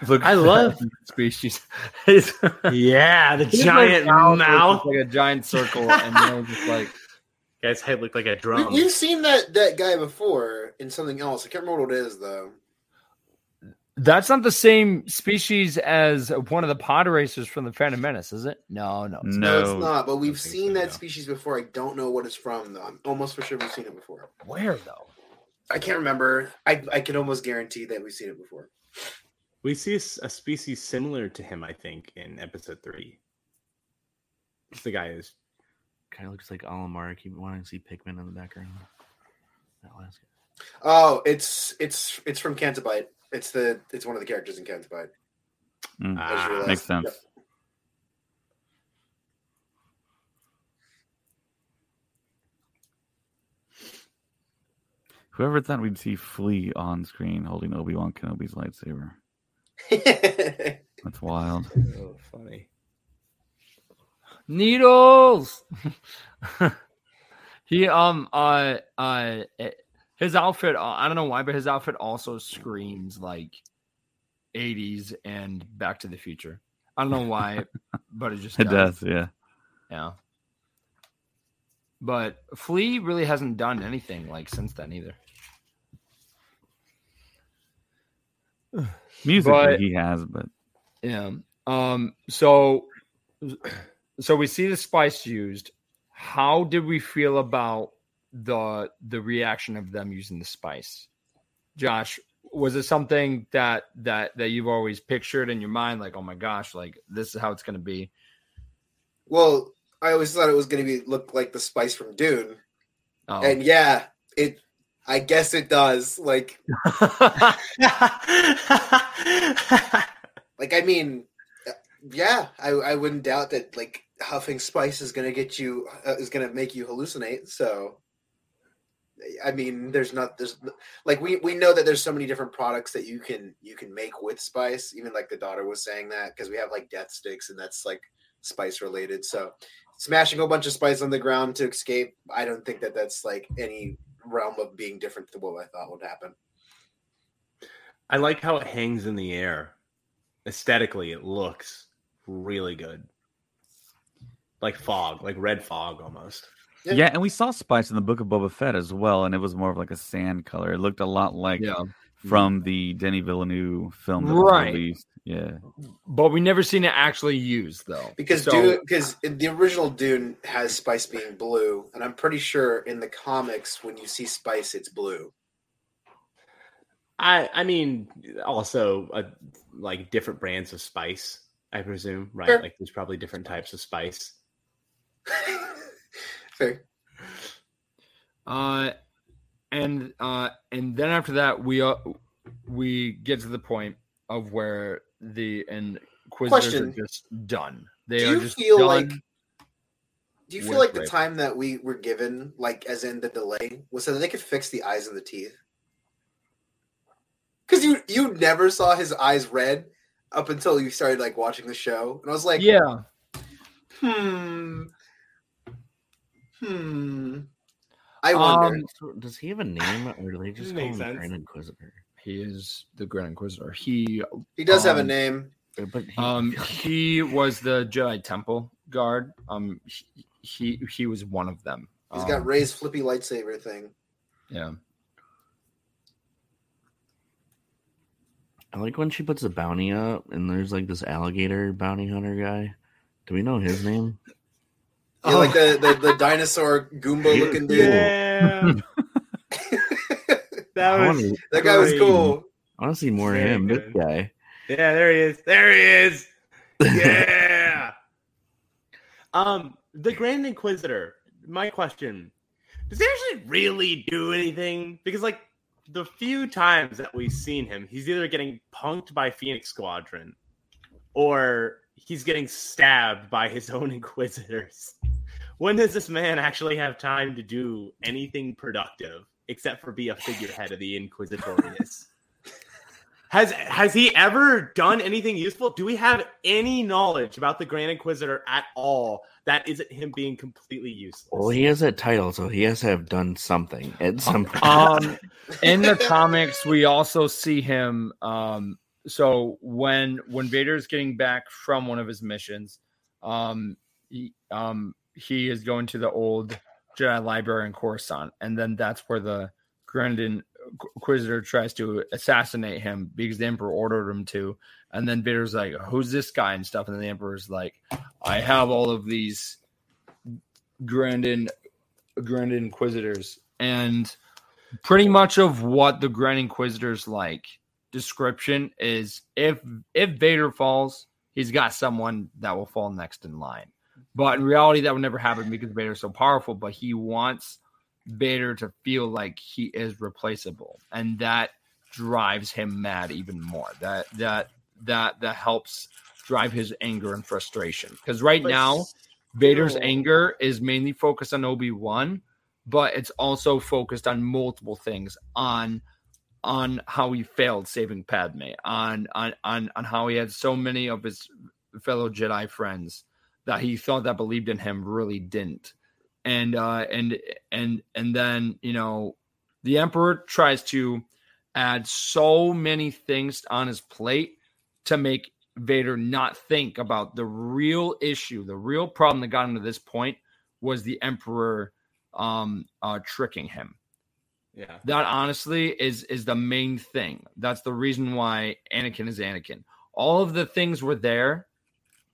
D: Look,
A: I love-
D: species.
A: Yeah, the
D: his,
A: giant
D: mouth
A: mouth.
D: like a giant circle, and then just like
A: guy's head looked like a drum.
B: We, have seen that that guy before in something else. I can't remember what it is though.
D: That's not the same species as one of the pod racers from the Phantom Menace, is it? No, no. it's
B: No,
C: No,
B: it's not. But we've seen
A: so,
B: that
A: no.
B: species before. I don't know what it's from though. I'm almost for sure we've seen it before.
D: Where though?
B: I can't remember. I I can almost guarantee that we've seen it before.
A: We see a species similar to him, I think, in episode three. The guy is
E: Kind of looks like Alamar. I keep wanting to see Pikmin in the background. That last guy.
B: Oh, it's it's it's from Canto Bight. It's the it's one of the characters in
C: Canto
B: Bight. Mm,
A: Ah,
C: makes sense.
B: Yep.
C: Whoever thought we'd see Flea on screen holding Obi Wan Kenobi's lightsaber? That's wild.
A: oh, funny.
D: Needles. he um uh uh eh, his outfit. uh, I don't know why, but his outfit also screams like 80s and Back to the Future. I don't know why, but it just
C: It does, yeah.
D: Yeah. But Flea really hasn't done anything like since then either.
C: Musically,
D: But-
C: he has, but
D: Yeah. Um. So, so we see the spice used. How did we feel about the the reaction of them using the spice? Josh, was it something that that that you've always pictured in your mind, like, oh my gosh, like this is how it's going to be?
B: well, I always thought it was going to be look like the spice from Dune,
D: Oh.
B: and yeah, it. I guess it does. Like, like I mean, yeah, I, I wouldn't doubt that. Like, huffing spice is going to get you uh, is going to make you hallucinate. So, I mean, there's not there's like we we know that there's so many different products that you can you can make with spice. Even like the daughter was saying that because we have like death sticks and that's like spice related. So, smashing a bunch of spice on the ground to escape, I don't think that that's like any realm of being different to what I thought would happen.
A: I like how it hangs in the air. Aesthetically, it looks really good. Like fog, like red fog almost.
B: Yeah.
C: yeah. and we saw Spice in the Book of Boba Fett as well, and it was more of like a sand color. It looked a lot like
D: yeah,
C: from the Denis Villeneuve film that was
D: Right.
C: released. Yeah,
D: but we never seen it actually used though,
B: Because
D: So-
B: Dune, because the original Dune has Spice being blue, and I'm pretty sure in the comics when you see Spice, it's blue.
A: I I mean, also uh, like different brands of spice. I presume, right?
B: Sure.
A: Like there's probably different types of spice.
B: Fair.
D: Uh, and uh, and then after that, we uh, we get to the point of where the Inquisitors
B: Question.
D: are just done. They
B: Do
D: are
B: you
D: just
B: feel
D: done.
B: like- Do you feel like the
D: rape.
B: time that we were given, like as in the delay, was so that they could fix the eyes and the teeth? Because you you never saw his eyes red up until you started like watching the show, and I was like,
D: yeah,
B: hmm, hmm. I wonder.
D: Um,
E: does he have a name, or do they just call him
A: sense.
E: Grand Inquisitor?
D: he is the Grand Inquisitor. He
B: he does have a
D: um,
B: name.
E: Uh, But he,
D: um he was the Jedi Temple guard. Um, he he, he was one of them.
B: He's
D: Um,
B: got Ray's flippy lightsaber thing.
D: yeah.
E: I like when she puts a bounty up, and there's like this alligator bounty hunter guy. Do we know his name?
B: Yeah, like the, the the dinosaur Goomba looking dude.
A: Yeah, that was
E: wanna-
B: That guy was cool.
E: I want to see more of
A: Very
E: him. This guy.
A: Yeah, there he is. There he is. Yeah. um, the Grand Inquisitor. My question: Does he actually really do anything? Because like the few times that we've seen him, he's either getting punked by Phoenix Squadron, or he's getting stabbed by his own Inquisitors. When does this man actually have time to do anything productive except for be a figurehead of the Inquisitorius? Has has he ever done anything useful? Do we have any knowledge about the Grand Inquisitor at all that isn't him being completely useless?
E: Well, he has that title, so he has to have done something at some point.
D: Um, in the comics, we also see him. Um, so when when Vader's getting back from one of his missions, um, he, um, he is going to the old Jedi library in Coruscant, and then that's where the Grand Inquisitor tries to assassinate him because the Emperor ordered him to. And then Vader's like, "Who's this guy?" and stuff. And then the Emperor's like, "I have all of these Grand In, Grand Inquisitors, and pretty much of what the Grand Inquisitors like description is if if Vader falls, he's got someone that will fall next in line. But in reality, that would never happen because Vader's so powerful. But he wants Vader to feel like he is replaceable, and that drives him mad even more. That that that that helps drive his anger and frustration. Because right
A: But
D: now, Vader's anger is mainly focused on Obi Wan, but it's also focused on multiple things on on how he failed saving Padme, on on on on how he had so many of his fellow Jedi friends that he thought that believed in him really didn't. And uh and and and then, you know, the emperor tries to add so many things on his plate to make Vader not think about the real issue, the real problem that got him to this point was the emperor um uh tricking him
A: Yeah.
D: that honestly is is the main thing. That's the reason why Anakin is Anakin. All of the things were there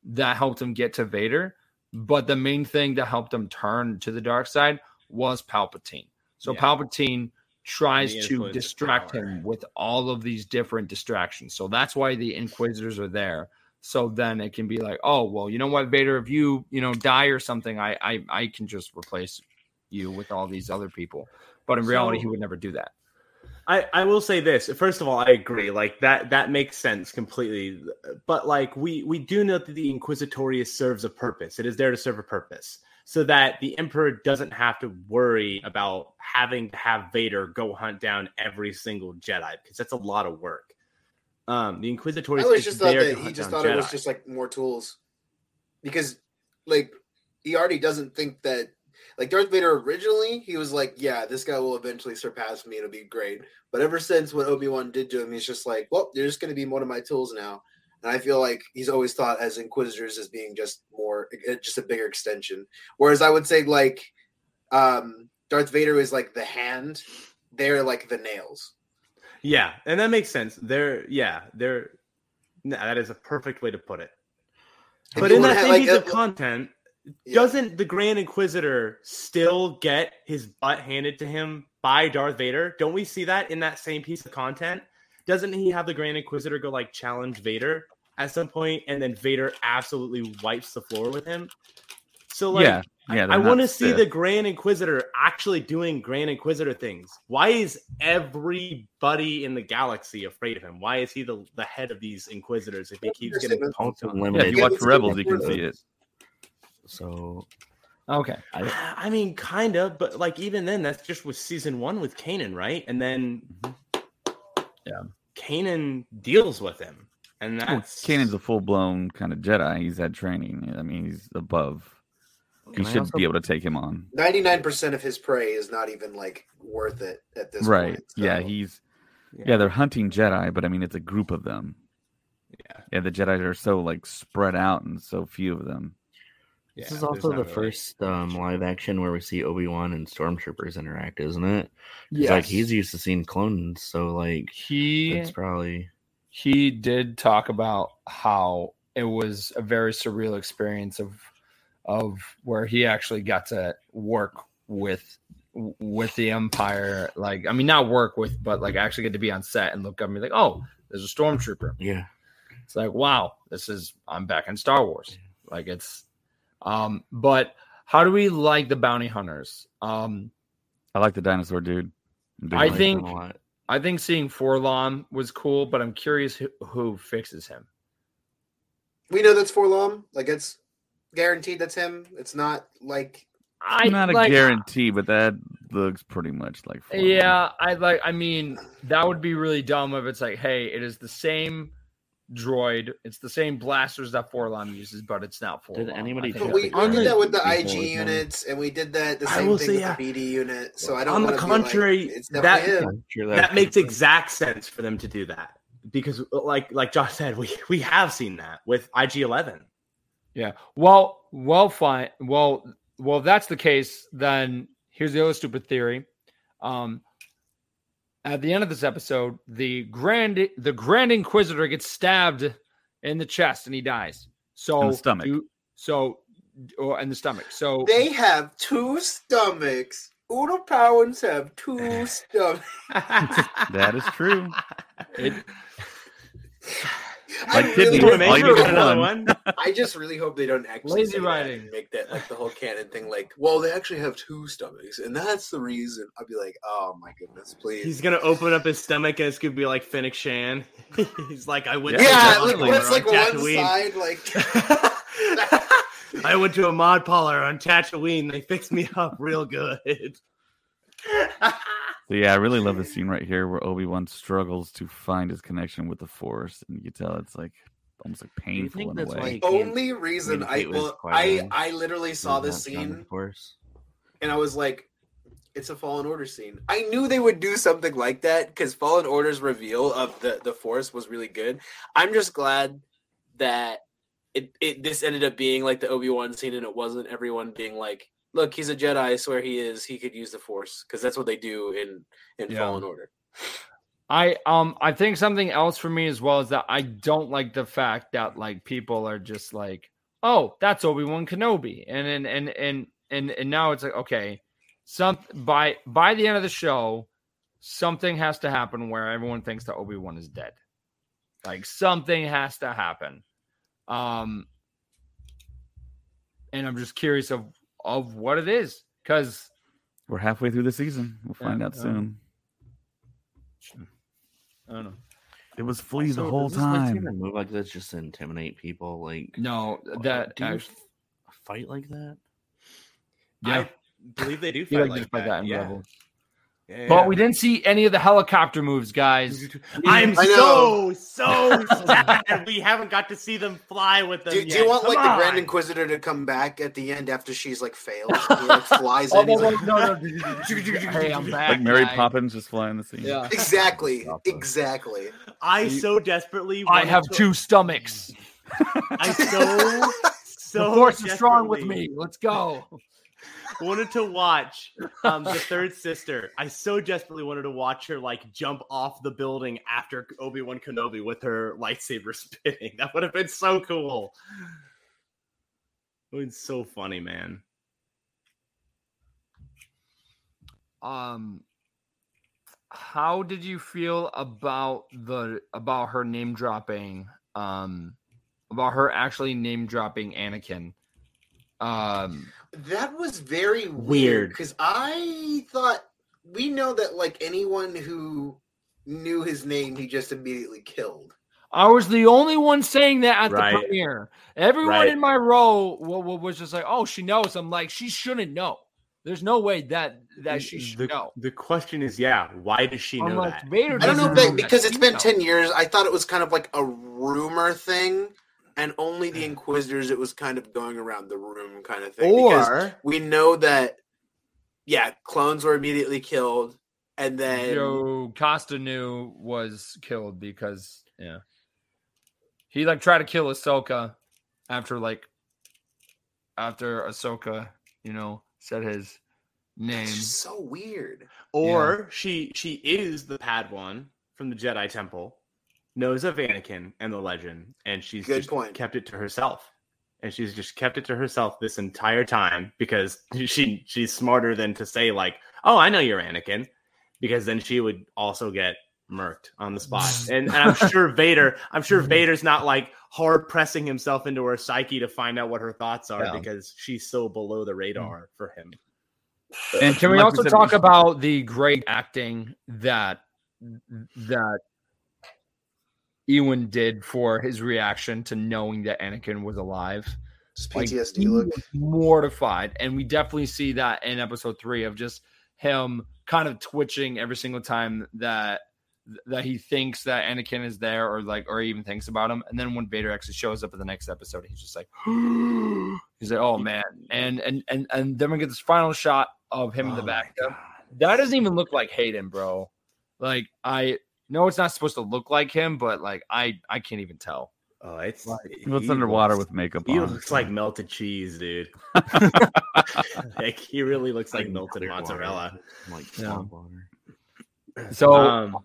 D: that helped him get to Vader, but the main thing that helped him turn to the dark side was Palpatine. So
A: Yeah.
D: Palpatine tries to distract him with all of these different distractions. So that's why the Inquisitors are there. So then it can be like, oh well, you know what, Vader, if you you know die or something, I I I can just replace you with all these other people. But in reality, he would never do that.
A: I, I will say this. First of all, I agree. Like that that makes sense completely. But like we we do know that the Inquisitorius serves a purpose. It is there to serve a purpose. So that the Emperor doesn't have to worry about having to have Vader go hunt down every single Jedi, because that's a lot of work. Um the
B: I
A: Inquisitorius
B: always
A: is
B: just thought that
A: to
B: he just
A: down
B: thought it was just like more tools, because like he already doesn't think that like Darth Vader originally he was like, yeah, this guy will eventually surpass me. It'll be great. But ever since what Obi Wan did to him, he's just like, well, you're just going to be one of my tools now. And I feel like he's always thought as Inquisitors as being just more, eh, just a bigger extension. Whereas I would say like, um, Darth Vader is like the hand, they're like the nails.
A: Yeah, and that makes sense. They're yeah, they're that is a perfect way to put it.
B: If
A: But in that same
B: like,
A: piece of content,
B: Yeah.
A: doesn't the Grand Inquisitor still get his butt handed to him by Darth Vader? Don't we see that in that same piece of content? Doesn't he have the Grand Inquisitor go like challenge Vader at some point, and then Vader absolutely wipes the floor with him? So like,
C: yeah, yeah.
A: I
C: they're
A: want to see the Grand Inquisitor actually doing Grand Inquisitor things. Why is everybody in the galaxy afraid of him? Why is he the, the head of these Inquisitors if he keeps getting
B: Understatement.
A: punked
E: Also
A: on?
C: Yeah, if you watch Rebels, you can see it.
E: So
D: Okay.
E: I,
A: I mean, kind of, but like even then, that's just with season one with Kanan, right? And then, mm-hmm.
D: Yeah.
A: Kanan deals with him, and
C: Well,
A: that's
C: Kanan's a full blown kind of Jedi. He's had training. I mean, he's above. You
E: Can I
C: should
E: also-
C: be able to take him on.
B: Ninety nine percent of his prey is not even like worth it at this
C: Right.
B: point.
C: Yeah,
B: so-
C: he's yeah. they're hunting Jedi, but I mean, it's a group of them.
A: yeah.
C: Yeah, the Jedi are so like spread out and so few of them.
E: This is also the
A: really-
E: first um, live action where we see Obi Wan and stormtroopers interact, isn't it?
D: Yes.
E: Like he's used to seeing clones, so like
D: he
E: it's probably
D: he did talk about how it was a very surreal experience of of where he actually got to work with with the empire like i mean not work with but like actually get to be on set and look up and be like oh there's a stormtrooper
E: yeah.
D: it's like wow this is i'm back in star wars like it's um but how do we like the bounty hunters um
C: I like the dinosaur dude. I'm
D: I
E: like
D: think-
E: them a lot.
D: i think seeing 4-LOM was cool but i'm curious who, who fixes him
B: we know that's 4-LOM. Like it's guaranteed that's him. It's not like
D: I
C: not a
D: like,
C: guarantee, but that looks pretty much like. 4-LOM.
D: Yeah, I like. I mean, that would be really dumb if it's like, hey, it is the same droid, it's the same blasters that 4-LOM uses, but it's not 4-LOM.
E: Did anybody
B: But we, we did that with the IG units, and we did that the same thing
A: say,
B: with
A: yeah.
B: the BD unit. So I don't.
A: On the
B: wanna like,
A: contrary, that-
B: definitely him.
E: I'm sure
A: that makes exact sense for them to do that because like like josh said we we have seen that with IG-11
D: Yeah. Well, well, fine. Well, well, if that's the case, then here's the other stupid theory. Um, at the end of this episode, the grand the Grand Inquisitor gets stabbed in the chest and he dies. So
C: In the stomach.
D: do- so or in the stomach. So
B: They have two stomachs. Uno Powers have two stomachs.
C: That is true.
D: it,
B: I
C: Like
B: really
C: kidneys,
B: hope-
C: all you
A: Maybe
C: need
A: another
C: one.
A: one.
B: I just really hope they don't actually
D: Lazy
B: say that make that like the whole canon thing. Like, well, they actually have two stomachs, and that's the reason. I'd be like, oh my goodness, please.
A: He's gonna open up his stomach and it's gonna be like Fennec Shand. He's like, I went.
C: Yeah,
A: to
B: yeah, like
A: mod
B: what's like
A: on
B: one
A: Tatooine.
B: side, like
A: I went to a mod parlor on Tatooine. They fixed me up real good.
C: So yeah, I really love the scene right here where Obi Wan struggles to find his connection with the Force, and you can tell it's like almost like painful
E: think
C: in a way.
E: why he
B: only reason I
E: communicate
B: well, I I literally saw this scene
E: of course.
B: and I was like, it's a Fallen Order scene. I knew they would do something like that because Fallen Order's reveal of the the Force was really good. I'm just glad that it, it this ended up being like the Obi Wan scene, and it wasn't everyone being like, "Look, he's a Jedi. I swear he is. He could use the Force," because that's what they do in in
D: Yeah.
B: Fallen Order.
D: I um I think something else for me as well is that I don't like the fact that like people are just like, oh, that's Obi Wan Kenobi, and and and and and and now it's like okay, some by by the end of the show, something has to happen where everyone thinks that Obi Wan is dead, like something has to happen, um, and I'm just curious of of what it is because
C: We're halfway through the season. We'll find
D: Yeah,
C: out
D: yeah.
C: soon.
D: I don't know.
C: It was Flea the whole
E: does this
C: time.
E: Move like this just to intimidate people. Like
D: No, that
E: do you fight like that?
D: yeah.
A: I believe they do fight
D: like
A: like
D: like
A: that.
D: that in
A: yeah.
D: Rebels.
A: Yeah,
D: But we didn't see any of the helicopter moves, guys.
A: I'm so so sad we haven't got to see them fly with them.
B: Do, do you want
A: Come
B: like the Grand. Inquisitor to come back at the end after she's like failed? He like flies
D: Oh,
B: in. He's
D: no,
B: like,
D: no, no. hey, I'm back.
C: Like Mary
D: guy.
C: Poppins just flying the scene.
D: Yeah.
B: exactly, exactly.
A: I so desperately.
D: I have
A: to-
D: two stomachs.
A: I so so
D: the force is strong with me. Let's go.
A: Wanted to watch um, the third sister. I so desperately wanted to watch her like jump off the building after Obi Wan Kenobi with her lightsaber spinning. That would have been so cool. It been so funny, man.
D: Um, how did you feel about the about her name dropping? Um, about her actually name dropping Anakin. Um,
B: That was very
A: Weird.
B: weird because I thought we know that like anyone who knew his name, he just immediately killed.
D: I was the only one saying that at
A: Right.
D: the premiere. Everyone
A: Right.
D: in my row wa- wa- was just like, "Oh, she knows." I'm like, she shouldn't know. There's no way that that she should
A: the,
D: know.
A: the question is, yeah, why does she
D: I'm
A: know
D: like,
A: that?
D: Vader
B: I don't know
D: doesn't
B: if they,
D: that
B: because it's been
D: knows.
B: ten years. I thought it was kind of like a rumor thing, and only the Inquisitors. It was kind of going around the room, kind of thing. because
A: Or
B: we know that, yeah, clones were immediately killed, and then
D: Joe Costa knew was killed because yeah, he like tried to kill Ahsoka after like after Ahsoka, you know, said his name.
B: it's just so weird.
A: Or she she is the Padawan from the Jedi Temple, knows of Anakin and the legend, and she's
B: Good
A: just
B: point.
A: kept it to herself. And she's just kept it to herself this entire time because she she's smarter than to say like, "Oh, I know you're Anakin," because then she would also get murked on the spot. And, and I'm sure Vader, I'm sure Vader's not like hard pressing himself into her psyche to find out what her thoughts are
D: Yeah.
A: because she's so below the radar for him.
C: And
D: Can we also talk about the great acting that that Ewan did for his reaction to knowing that Anakin was alive?
B: Just
D: Like,
B: PTSD
D: he
B: look.
D: mortified, and we definitely see that in episode three of just him kind of twitching every single time that that he thinks that Anakin is there or like or even thinks about him. And then when Vader actually shows up in the next episode, he's just like he's like, oh man. And and and and then we get this final shot of him in the
A: Oh
D: back. That doesn't even look like Hayden, bro. Like I know it's not supposed to look like him, but like I I can't even tell.
A: Oh, it's
C: Well, it's
A: he
C: underwater
A: looks-
C: with makeup
A: He
C: on.
A: looks like melted cheese, dude. like he really looks like melted mozzarella.
E: like
D: Yeah.
E: water.
D: So
A: Um,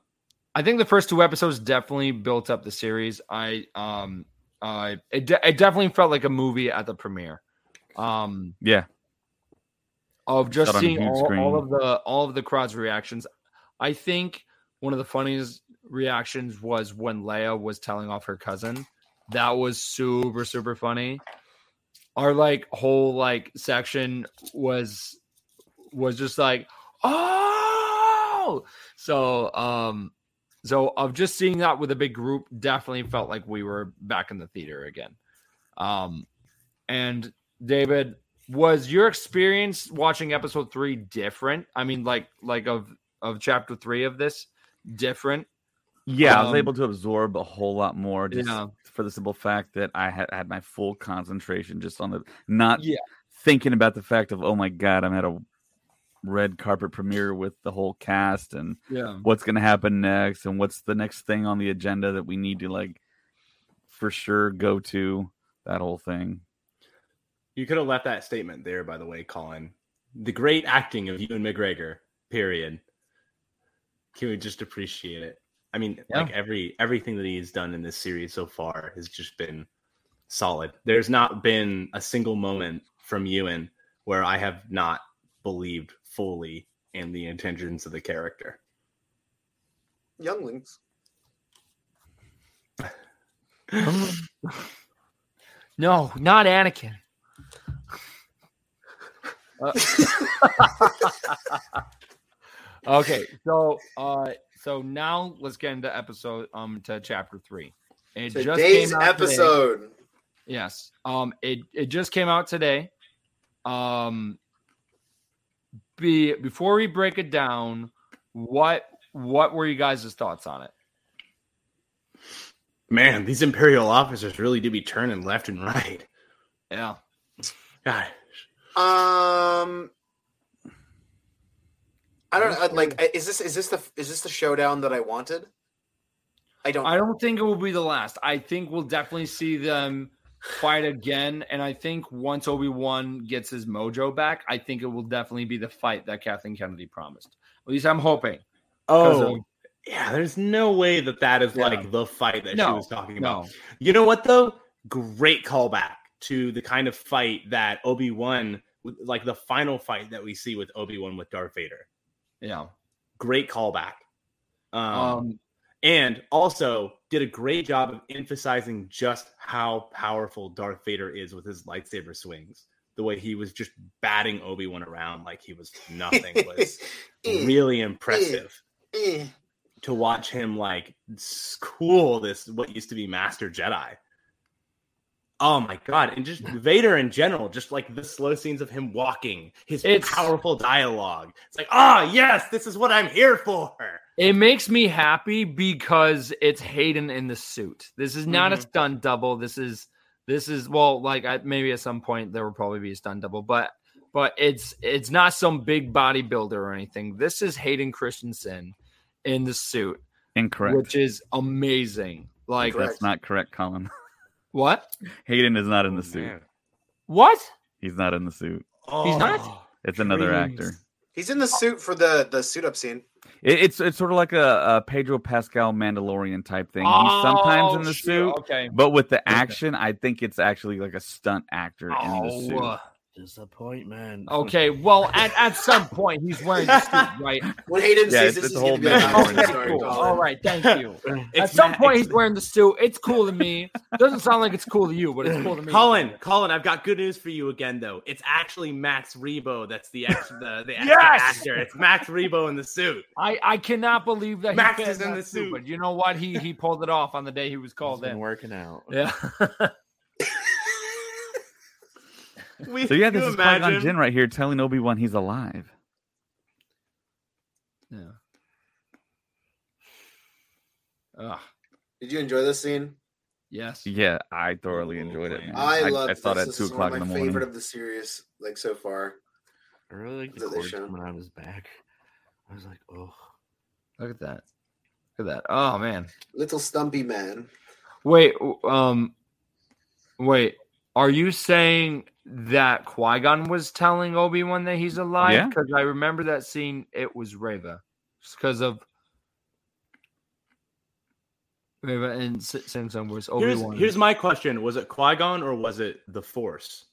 D: I think the first two episodes definitely built up the series. I um uh it, de- it definitely felt like a movie at the premiere. Um
C: yeah,
D: of just
C: Shot on a
D: seeing all, all of the all of the crowd's reactions. I think one of the funniest reactions was when Leia was telling off her cousin. That was super super funny. Our like whole like section was was just like oh so um so of just seeing that with a big group definitely felt like we were back in the theater again. Um and David, was your experience watching episode three different? I mean, like like of of chapter three of this different?
C: yeah. I was
D: Um,
C: able to absorb a whole lot more just
D: Yeah.
C: for the simple fact that I had had my full concentration just on the not
D: Yeah.
C: thinking about the fact of oh my god, I'm at a red carpet premiere with the whole cast and
D: Yeah.
C: what's going to happen next and what's the next thing on the agenda that we need to like for sure go to that whole thing.
A: you could have left that statement there, by the way, Colin. The great acting of Ewan McGregor. Period. Can we just appreciate it? I mean,
D: Yeah.
A: like every everything that he's done in this series so far has just been solid. There's not been a single moment from Ewan where I have not believed fully in the intentions of the character.
B: Younglings.
D: No, not Anakin. Uh, okay, so uh so now let's get into episode um to chapter three. It
B: Today's
D: came out today.
B: episode.
D: Yes. Um it it just came out today. Um be before we break it down, what what were you guys' thoughts on it?
A: Man, these Imperial officers really do be turning left and right.
D: Yeah.
A: God,
B: Um, I don't know. Like, is this is this the is this the showdown that I wanted? I don't.
D: I don't think it will be the last. I think we'll definitely see them fight again. And I think once Obi Wan gets his mojo back, I think it will definitely be the fight that Kathleen Kennedy promised. At least I'm hoping.
A: Oh,
D: of-
A: yeah. There's no way that that is
D: Yeah.
A: like the fight that she was talking about.
D: no.
A: You know what though? Great callback to the kind of fight that Obi Wan, like the final fight that we see with Obi Wan with Darth Vader.
D: Yeah.
A: Great callback. Um,
D: Um,
A: and also did a great job of emphasizing just how powerful Darth Vader is with his lightsaber swings. The way he was just batting Obi Wan around like he was nothing was
B: Eh,
A: really impressive
B: eh.
A: to watch him like school this what used to be Master Jedi. Oh my god! And just Vader in general, just like the slow scenes of him walking, his
D: It's-
A: powerful dialogue. It's like, ah, yes, this is what I'm here for.
D: it makes me happy because it's Hayden in the suit. This is not a
A: Mhm.
D: stunt double. This is this is well, like I, maybe at some point there will probably be a stunt double, but but it's it's not some big bodybuilder or anything. This is Hayden Christensen in the suit,
C: Incorrect.
D: which is amazing. Like
B: Correct.
C: That's not correct, Colin.
D: what?
C: Hayden is not in the
A: Oh,
C: suit.
A: man.
D: What?
C: He's not in the suit.
D: He's not?
A: Oh,
C: It's another
A: dreams.
C: actor.
B: He's in the suit for the the suit up scene.
C: It, it's it's sort of like a, a Pedro Pascal Mandalorian type thing. He's sometimes oh, in the
D: Oh,
C: suit.
D: Okay.
C: but with the action, I think it's actually like a stunt actor in the
D: oh, suit.
E: Disappointment.
D: okay. Well, at, at some point he's wearing the suit, right?
B: When Hayden
C: Yeah,
B: sees
C: it's-
B: this,
C: it's
B: he's
C: whole
B: gonna be like,
C: bit
B: "Oh,
C: different.
D: Okay,
B: sorry,
D: cool. All right, thank you. At some point, he's wearing the suit. It's cool to me. Doesn't sound like it's cool to you, but it's cool to me.
A: Colin, Colin, I've got good news for you again, though. It's actually Max Rebo that's the ex- the, the extra
D: Yes!
A: actor. It's Max Rebo in the suit.
D: I, I cannot believe that
A: Max
D: he
A: is in the suit.
D: But you know what? He he pulled it off on the day he was called
E: been
D: in.
E: working out.
D: Yeah.
A: We,
C: So yeah, this
A: you
C: is Qui Gon
A: imagine?
C: Jinn right here telling Obi Wan he's alive.
D: Yeah. Ugh.
B: Did you enjoy this scene?
D: Yes.
C: Yeah, I thoroughly enjoyed it. Man.
B: I, love.
C: I saw
B: this.
C: that two o'clock
B: one
C: in the morning.
B: favorite of the series, like so far.
E: I really like the
B: That they
E: cords
B: show.
E: coming out of his back. I was like, oh,
D: Look at that. Look at that. Oh man.
B: Little stumpy man.
D: Wait, um wait. Are you saying that Qui-Gon was telling Obi-Wan that he's alive?
C: Yeah.
D: Because I remember that scene, it was Reva. Because of Reva and S- Samsung was
A: Here's,
D: Obi-Wan.
A: here's my question: Was it Qui Gon or was it the Force,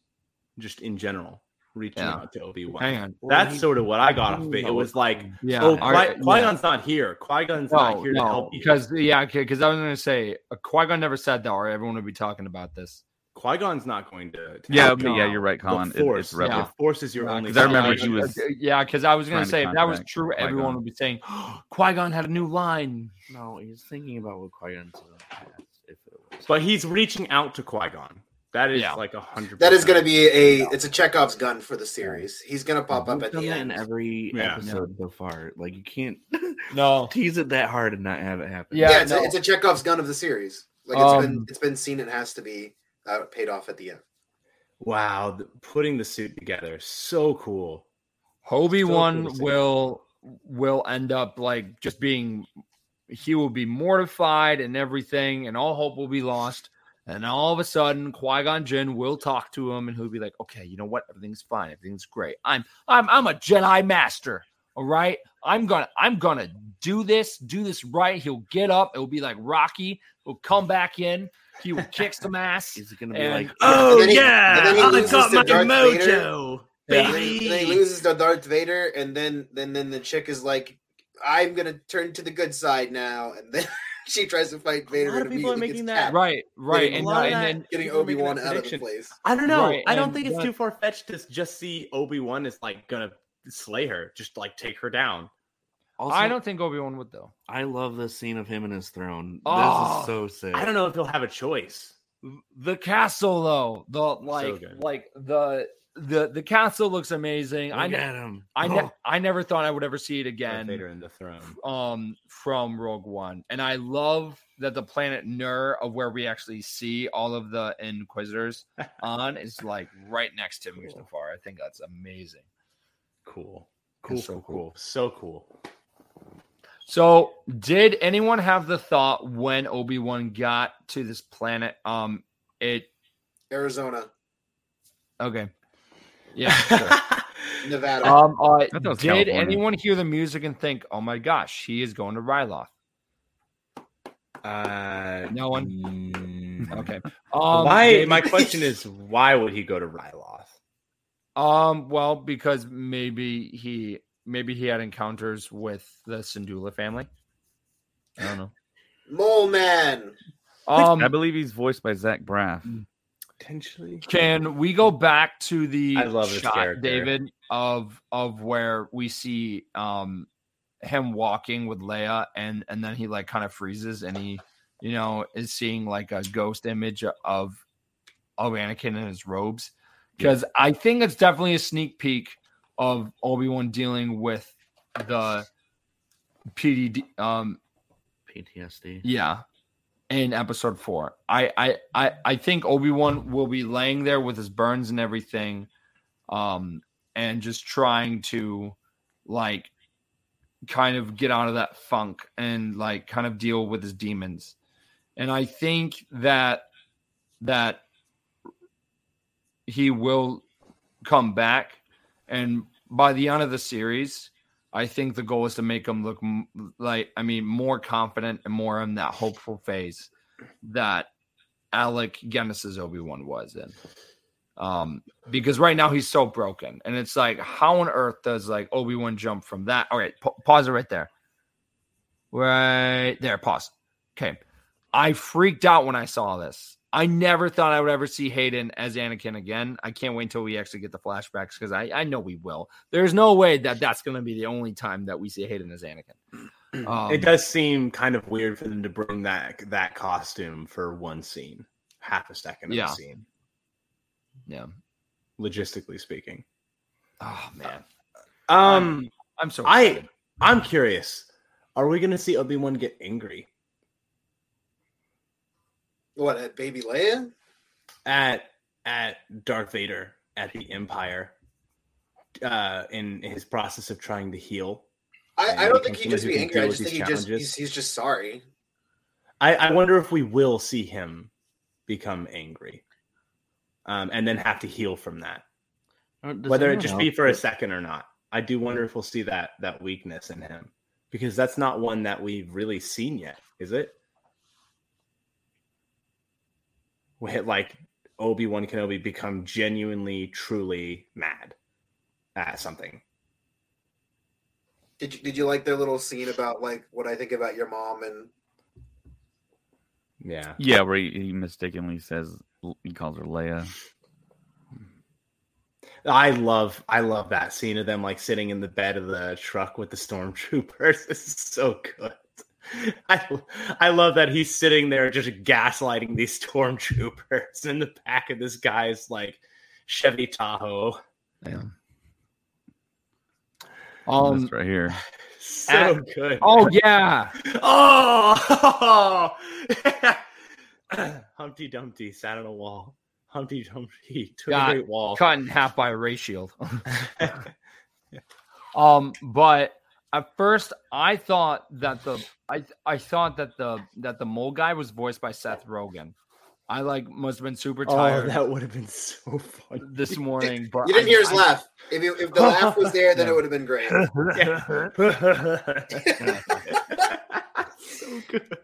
A: just in general, reaching
D: Yeah.
A: out to Obi Wan?
D: Hang on.
A: That's sort of what I got off of it. It was like,
D: Yeah.
A: oh, Qui Gon's not here. Qui Gon's not
D: No,
A: here to
D: no,
A: help you.
D: because yeah, because I was going to say uh, Qui-Gon never said that, or everyone would be talking about this.
A: Qui Gon's not going to. to
C: Yeah,
A: help
C: but
A: you.
C: yeah, you're right,
A: The
C: Colin. It-
A: Force,
C: it's Rebel.
D: Yeah.
A: The Force is your
D: Yeah,
A: only.
C: 'cause I remember he was
D: yeah, because I was going to
C: to
D: say if that was true,
C: Qui-Gon.
D: everyone would be saying Qui-Gon had a new line.
E: no, he's thinking about what Qui Gon said in the past. If it was,
A: But he's reaching out to Qui Gon. That is
D: Yeah.
A: like a hundred.
B: That is going to be a. It's a Chekhov's gun for the series. He's going to pop up
E: We've
B: at
E: done
B: the
E: that
B: end.
E: in every
A: Yeah.
E: episode so far. Like you can't
D: No,
E: tease it that hard and not have it happen.
D: Yeah,
B: yeah, it's,
D: no.
B: a, it's a Chekhov's gun of the series. Like it's been
D: Um,
B: it's been seen. It has to be uh, paid off at the end.
A: Wow, the, putting the suit together, so cool.
D: Obi Wan
A: cool
D: will will end up like just being he will be mortified and everything, and all hope will be lost. And all of a sudden, Qui Gon Jinn will talk to him, and he'll be like, "Okay, you know what? Everything's fine. Everything's great. I'm I'm I'm a Jedi Master. All right. I'm gonna I'm gonna do this, do this right. He'll get up. It'll be like Rocky. He'll come back in. He will kick some ass.
E: He's gonna be
D: And-
E: like,
A: Oh
B: And he-
A: yeah,
B: and then he
A: I
B: loses
A: got
B: to
A: my
B: Darth Vader.
A: mojo,
D: Yeah.
B: And then, he-
A: baby.
B: and then he loses to Darth Vader, and then then then the chick is like, "I'm going to turn to the good side now,and then she tries to fight Vader.
A: A lot of people are making that.
B: tapped,
D: Right, right,
B: Getting
D: and,
A: a lot of
D: and then
B: getting Obi Wan out of the place.
A: I don't know.
D: Right,
A: I don't think it's
D: that-
A: too far fetched to just see Obi Wan is like gonna slay her, just like take her down.
E: Also,
D: I don't think Obi Wan would though.
E: I love this scene of him and his throne.
D: Oh,
E: this is so sick.
A: I don't know if he'll have a choice.
D: The castle though, the like
A: good.
D: like the the the castle looks amazing. I
E: Look
D: ne-
E: at him.
D: I ne-
E: Oh,
D: I never thought I would ever see it
A: Darth
D: again.
A: Vader in the throne.
D: Um, from Rogue One, and I love that the planet Nur of where we actually see all of the Inquisitors on is like right next to Mustafar. I think that's amazing.
A: Cool. Cool,
D: It's so
A: cool,
D: cool.
A: cool. So cool.
D: So, did anyone have the thought when Obi Wan got to this planet? Um, it
B: Arizona,
D: okay, yeah. sure.
B: Nevada.
D: Um, uh,
C: thought it was
D: did
C: California.
D: anyone hear the music and think, "Oh my gosh, he is going to Ryloth"?
A: Uh,
D: No one?
A: mm,
D: Okay. Um,
A: why?
D: David-
A: My question is, why would he go to Ryloth?
D: Um, well, because maybe he maybe he had encounters with the Syndulla family. I don't know.
B: Mole Man.
D: Um,
C: I believe he's voiced by Zach Braff.
A: Potentially.
D: Can we go back to the
A: I love
D: shot,
A: character.
D: David, of of where we see um him walking with Leia and and then he like kind of freezes and he you know is seeing like a ghost image of of Anakin in his robes because I think it's definitely a sneak peek of Obi Wan dealing with the PDD um
E: PTSD.
D: yeah, in episode four. I I I, I think Obi Wan will be laying there with his burns and everything, um, and just trying to like kind of get out of that funk and like kind of deal with his demons. And I think that that he will come back and by the end of the series I think the goal is to make him look like, I mean, more confident and more in that hopeful phase that Alec Guinness's Obi Wan was in. Um, because right now he's so broken, and it's like, how on earth does like Obi Wan jump from that? All right, pa- pause it right there. Right there, pause. Okay, I freaked out when I saw this. I never thought I would ever see Hayden as Anakin again. I can't wait until we actually get the flashbacks because I, I know we will. There's no way that that's going to be the only time that we see Hayden as Anakin. Um,
A: it does seem kind of weird for them to bring that that costume for one scene, half a second of
D: Yeah.
A: the scene.
D: Yeah.
A: Logistically speaking,
D: Oh man,
A: um,
D: I'm so.
A: I- I'm curious. Are we going to see Obi Wan get angry
B: What at Baby Leia?
A: at at Darth Vader at the Empire uh, in his process of trying to heal?
B: I, I don't think he
A: someone
B: just be angry. I just think he
A: these
B: just he's, he's just sorry.
A: I, I wonder if we will see him become angry, um, and then have to heal from that.
E: Uh, does
A: whether it
E: anyone
A: just be for a second or not. I do wonder if we'll see that that weakness in him because that's not one that we've really seen yet, is it? We hit like Obi Wan Kenobi become genuinely, truly mad at something.
B: Did you, did you like their little scene about like what I think about your mom and
A: Yeah,
C: Yeah, where he, he mistakenly says he calls her Leia.
A: I love I love that scene of them like sitting in the bed of the truck with the stormtroopers. This is so good. I I love that he's sitting there just gaslighting these stormtroopers in the back of this guy's like Chevy Tahoe.
D: Yeah.
C: Um,
D: Um.
C: right here.
A: So
D: At-
A: good.
D: Oh yeah.
A: Oh, Humpty Dumpty sat on a wall. Humpty Dumpty took
D: Got
A: a great wall.
D: cut in half by a ray shield. um, but at first I thought that the I I thought that the that the mole guy was voiced by Seth Rogen. I like must have been super tired.
A: oh,
D: tired
A: that would have been so funny.
D: this morning. But
B: you didn't
D: I-
B: hear his
D: I-
B: laugh. If you, if the laugh was there, then
D: Yeah.
B: it would have been great.
A: so good.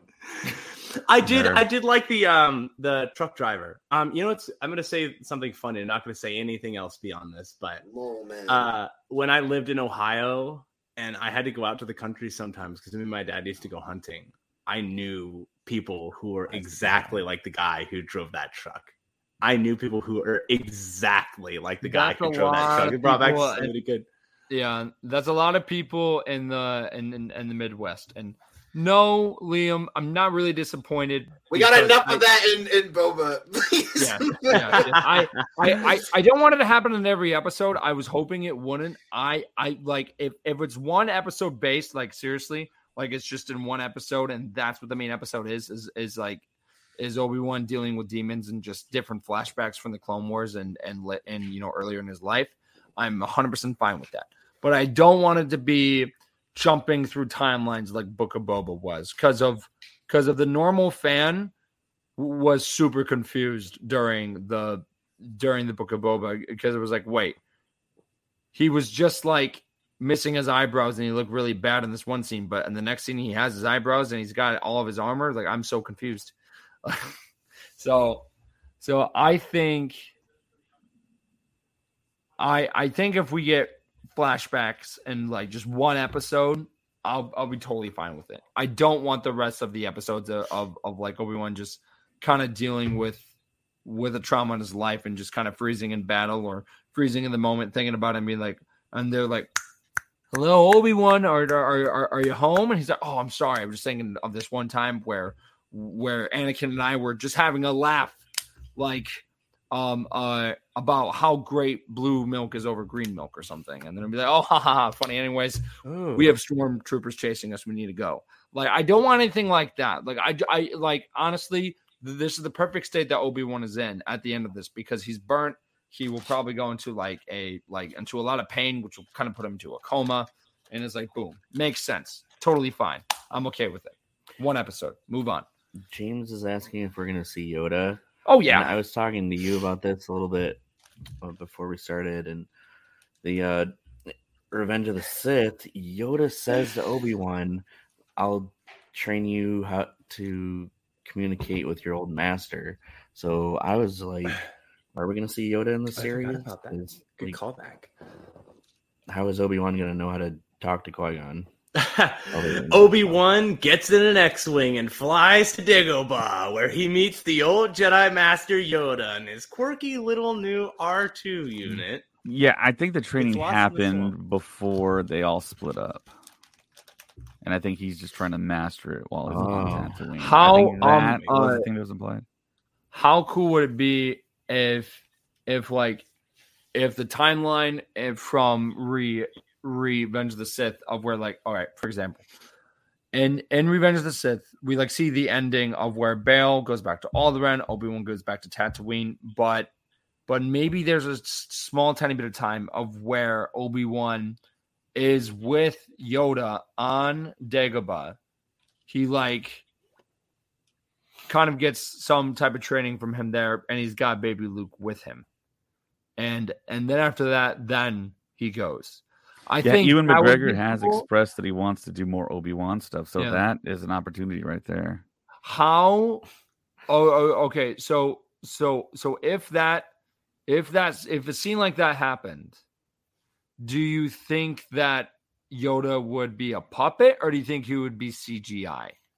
A: I did. I did like the um the truck driver. Um, you know what's? I'm gonna say something funny. I'm not gonna say anything else beyond this. But
B: Oh man.
A: uh, when I lived in Ohio and I had to go out to the country sometimes because me and my dad used to go hunting, I knew people who were exactly like the guy who drove that truck. I knew people who are exactly like the guy
D: That's
A: who drove that truck. It brought back so many good.
D: Yeah, that's a lot of people in the in, in, in the Midwest. And no, Liam, I'm not really disappointed.
B: we got enough
D: I-
B: of that in, in Boba.
D: Yeah, yeah, yeah. I, I, I, I don't want it to happen in every episode. I was hoping it wouldn't. I, I like if if it's one episode based, like seriously, like it's just in one episode, and that's what the main episode is. Is is like is Obi Wan dealing with demons and just different flashbacks from the Clone Wars and and and you know earlier in his life. I'm 100 percent fine with that, but I don't want it to be jumping through timelines like Book of Boba was because of because of the normal fan was super confused during the during the book of Boba because it was like, wait, he was just like missing his eyebrows and he looked really bad in this one scene, but in the next scene he has his eyebrows and he's got all of his armor. Like I'm so confused. so so I think I I think if we get flashbacks and like just one episode, I'll I'll be totally fine with it. I don't want the rest of the episodes of of, of like Obi Wan just kind of dealing with with a trauma in his life and just kind of freezing in battle or freezing in the moment, thinking about it and being like, and they're like, "Hello, Obi Wan, are, are are are you home?" And he's like, "Oh, I'm sorry. I'm just thinking of this one time where where Anakin and I were just having a laugh, like." Um, uh, about how great blue milk is over green milk or something, and then I'll be like, "Oh, ha ha ha!" Funny, anyways we have stormtroopers chasing us. We need to go. Like, I don't want anything like that. Like, I, I like honestly, th- this is the perfect state that Obi Wan is in at the end of this because he's burnt. He will probably go into like a like into a lot of pain, which will kind of put him into a coma. And it's like, boom, makes sense. Totally fine. I'm okay with it. One episode, move on.
E: James is asking if we're gonna see Yoda.
D: Oh
E: And
D: yeah,
E: I was talking to you about this a little bit before we started, and the uh, Revenge of the Sith. Yoda says to Obi Wan, "I'll train you how to communicate with your old master." So I was like, "Are we going to see Yoda in the series?
A: about that.
E: 'Cause,
A: Good
E: like,
A: callback.
E: how is Obi Wan going to know how to talk to Qui Gon?"
A: Obi Wan gets in an X-wing and flies to Dagobah, where he meets the old Jedi Master Yoda and his quirky little new R two unit.
C: Yeah, I think the training
A: lost in this
C: happened before they all split up. And I think he's just trying to master it while he's on
E: Oh.
C: Tatooine.
D: How,
C: I think that
D: um,
C: was
D: uh,
C: the thing that was implied.
D: how cool would it be if if like if the timeline if from re Revenge of the Sith of where like all right, for example, in in Revenge of the Sith, we like see the ending of where Bail goes back to Alderaan, Obi Wan goes back to Tatooine, but but maybe there's a small tiny bit of time of where Obi Wan is with Yoda on Dagobah. He like kind of gets some type of training from him there, and he's got baby Luke with him. And and then after that, then he goes. I
C: yeah,
D: think
C: Ewan McGregor
D: be
C: has
D: cool.
C: expressed that he wants to do more Obi Wan stuff, so
D: Yeah.
C: that is an opportunity right there.
D: how oh, oh okay so so so if that if that's if a scene like that happened do you think that yoda would be a puppet or do you think he would be cgi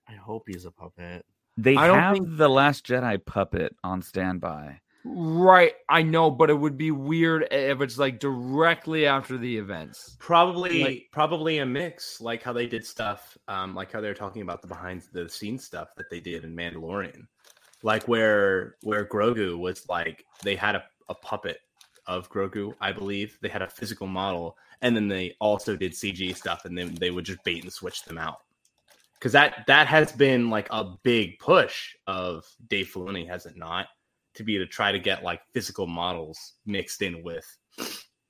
E: I hope he's a puppet.
C: They
D: I
C: have
D: think-
C: the Last Jedi puppet on standby.
D: Right i know but it would be weird if it's like directly after the events
A: Probably,
D: Like-
A: probably a mix, like how they did stuff, um, like how they were talking about the behind the scenes stuff that they did in Mandalorian, like where where Grogu was like they had a, a puppet of Grogu, I believe they had a physical model, and then they also did CG stuff, and then they would just bait and switch them out. Because that that has been like a big push of Dave Filoni, has it not? To be to try to get like physical models mixed in with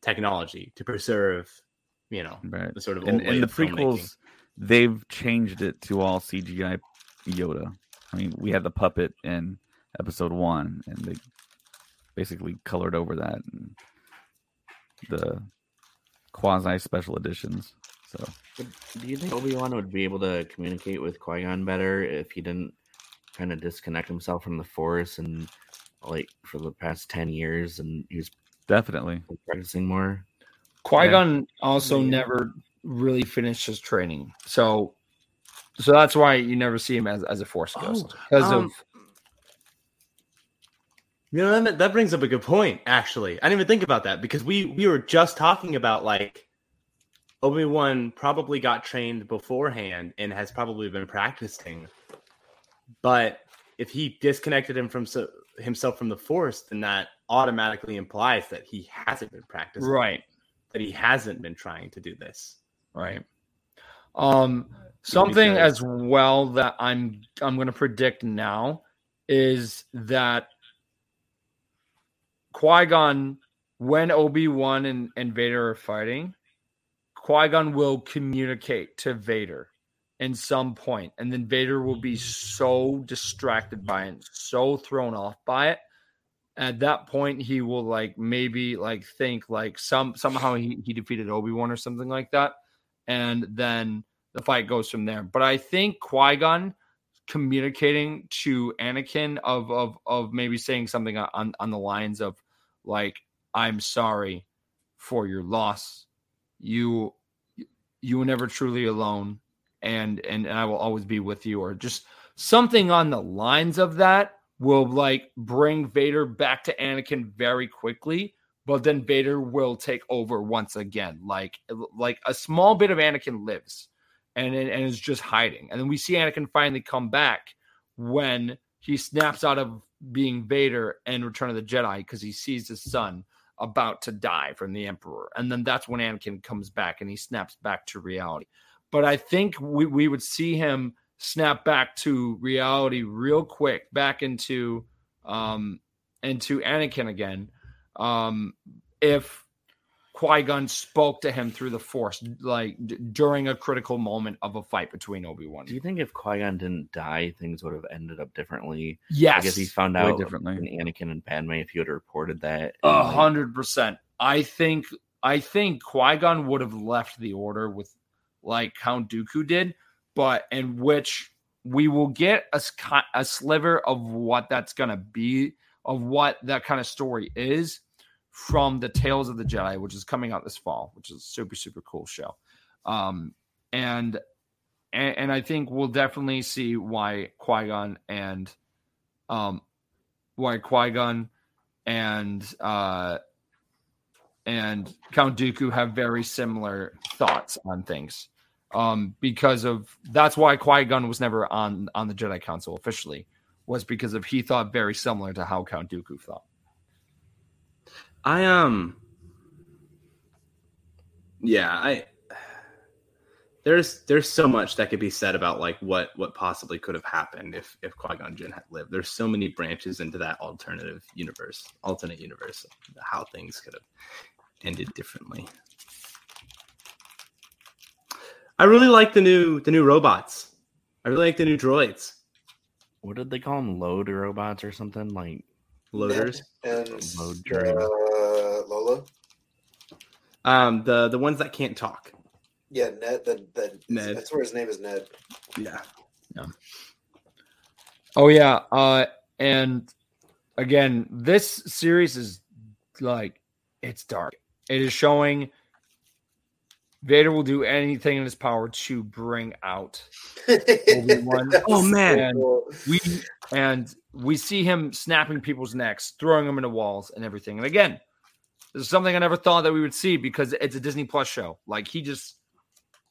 A: technology to preserve, you know,
C: Right.
A: the sort of
C: and,
A: old way
C: the
A: of filmmaking.
C: prequels, they've changed it to all CGI Yoda. I mean, we had the puppet in episode one, and they basically colored over that and the quasi special editions. So
E: do you think Obi Wan would be able to communicate with Qui Gon better if he didn't kind of disconnect himself from the Force and like for the past ten years, and he's
C: definitely,
E: practicing more?
D: qui-gon also
A: Yeah.
D: never really finished his training so so that's why you never see him as, as a force ghost because
A: um,
D: of
A: You know that that brings up a good point. Actually, I didn't even think about that because we we were just talking about like Obi Wan probably got trained beforehand and has probably been practicing, but if he disconnected him from so, himself from the Force, then that automatically implies that he hasn't been practicing,
D: right.
A: That he hasn't been trying to do this.
D: right. Um something
A: Because-
D: as well that i'm i'm going to predict now is that qui-gon when obi-wan and, and vader are fighting qui-gon will communicate to vader in some point and then vader will be mm-hmm. so distracted by it so thrown off by it at that point he will like maybe like think like some somehow he, he defeated obi-wan or something like that and then the fight goes from there. But I think Qui Gon communicating to Anakin of of of maybe saying something on on the lines of like I'm sorry for your loss. You you were never truly alone, and and, and I will always be with you, or just something on the lines of that will like bring Vader back to Anakin very quickly but then Vader will take over once again. Like like a small bit of Anakin lives and and is just hiding. And then we see Anakin finally come back when he snaps out of being Vader and Return of the Jedi because he sees his son about to die from the Emperor. And then that's when Anakin comes back and he snaps back to reality. But I think we, we would see him snap back to reality real quick, back into um into Anakin again um, if Qui Gon spoke to him through the Force, like d- during a critical moment of a fight between Obi Wan.
E: Do you think if Qui Gon didn't die, things would have ended up differently?
D: Yes,
E: Like if he found
C: way
E: out
C: differently.
E: in Anakin and Padme, if he would have reported that,
D: a hundred percent. I think I think Qui Gon would have left the Order with like Count Dooku did, but in which we will get a, a sliver of what that's gonna be, of what that kind of story is from the Tales of the Jedi, which is coming out this fall, which is a super super cool show. Um, and and, and I think we'll definitely see why Qui Gon and um why Qui Gon and uh and Count Dooku have very similar thoughts on things. Um, because of that's why Qui Gon was never on on the Jedi Council officially, was because of he thought very similar to how Count Dooku thought.
A: I um yeah, I there's there's so much that could be said about like what what possibly could have happened if if Qui Gon Jinn had lived. There's so many branches into that alternative universe, alternate universe, how things could have ended differently. I really like the new the new robots. I really like the new droids,
E: What did they call them? Load robots or something like
A: loaders.
B: and
E: Load
B: uh. Lola.
A: Um, the the ones that can't talk.
B: Yeah, Ned. That that
A: Ned.
B: That's where his name is Ned.
A: Yeah. Yeah.
D: Oh yeah, uh, and again, this series is like it's dark. It is showing Vader will do anything in his power to bring out Obi-Wan.
A: Oh, man.
D: And we and we see him snapping people's necks, throwing them into walls, and everything. And again, this is something I never thought that we would see because it's a Disney Plus show. Like he just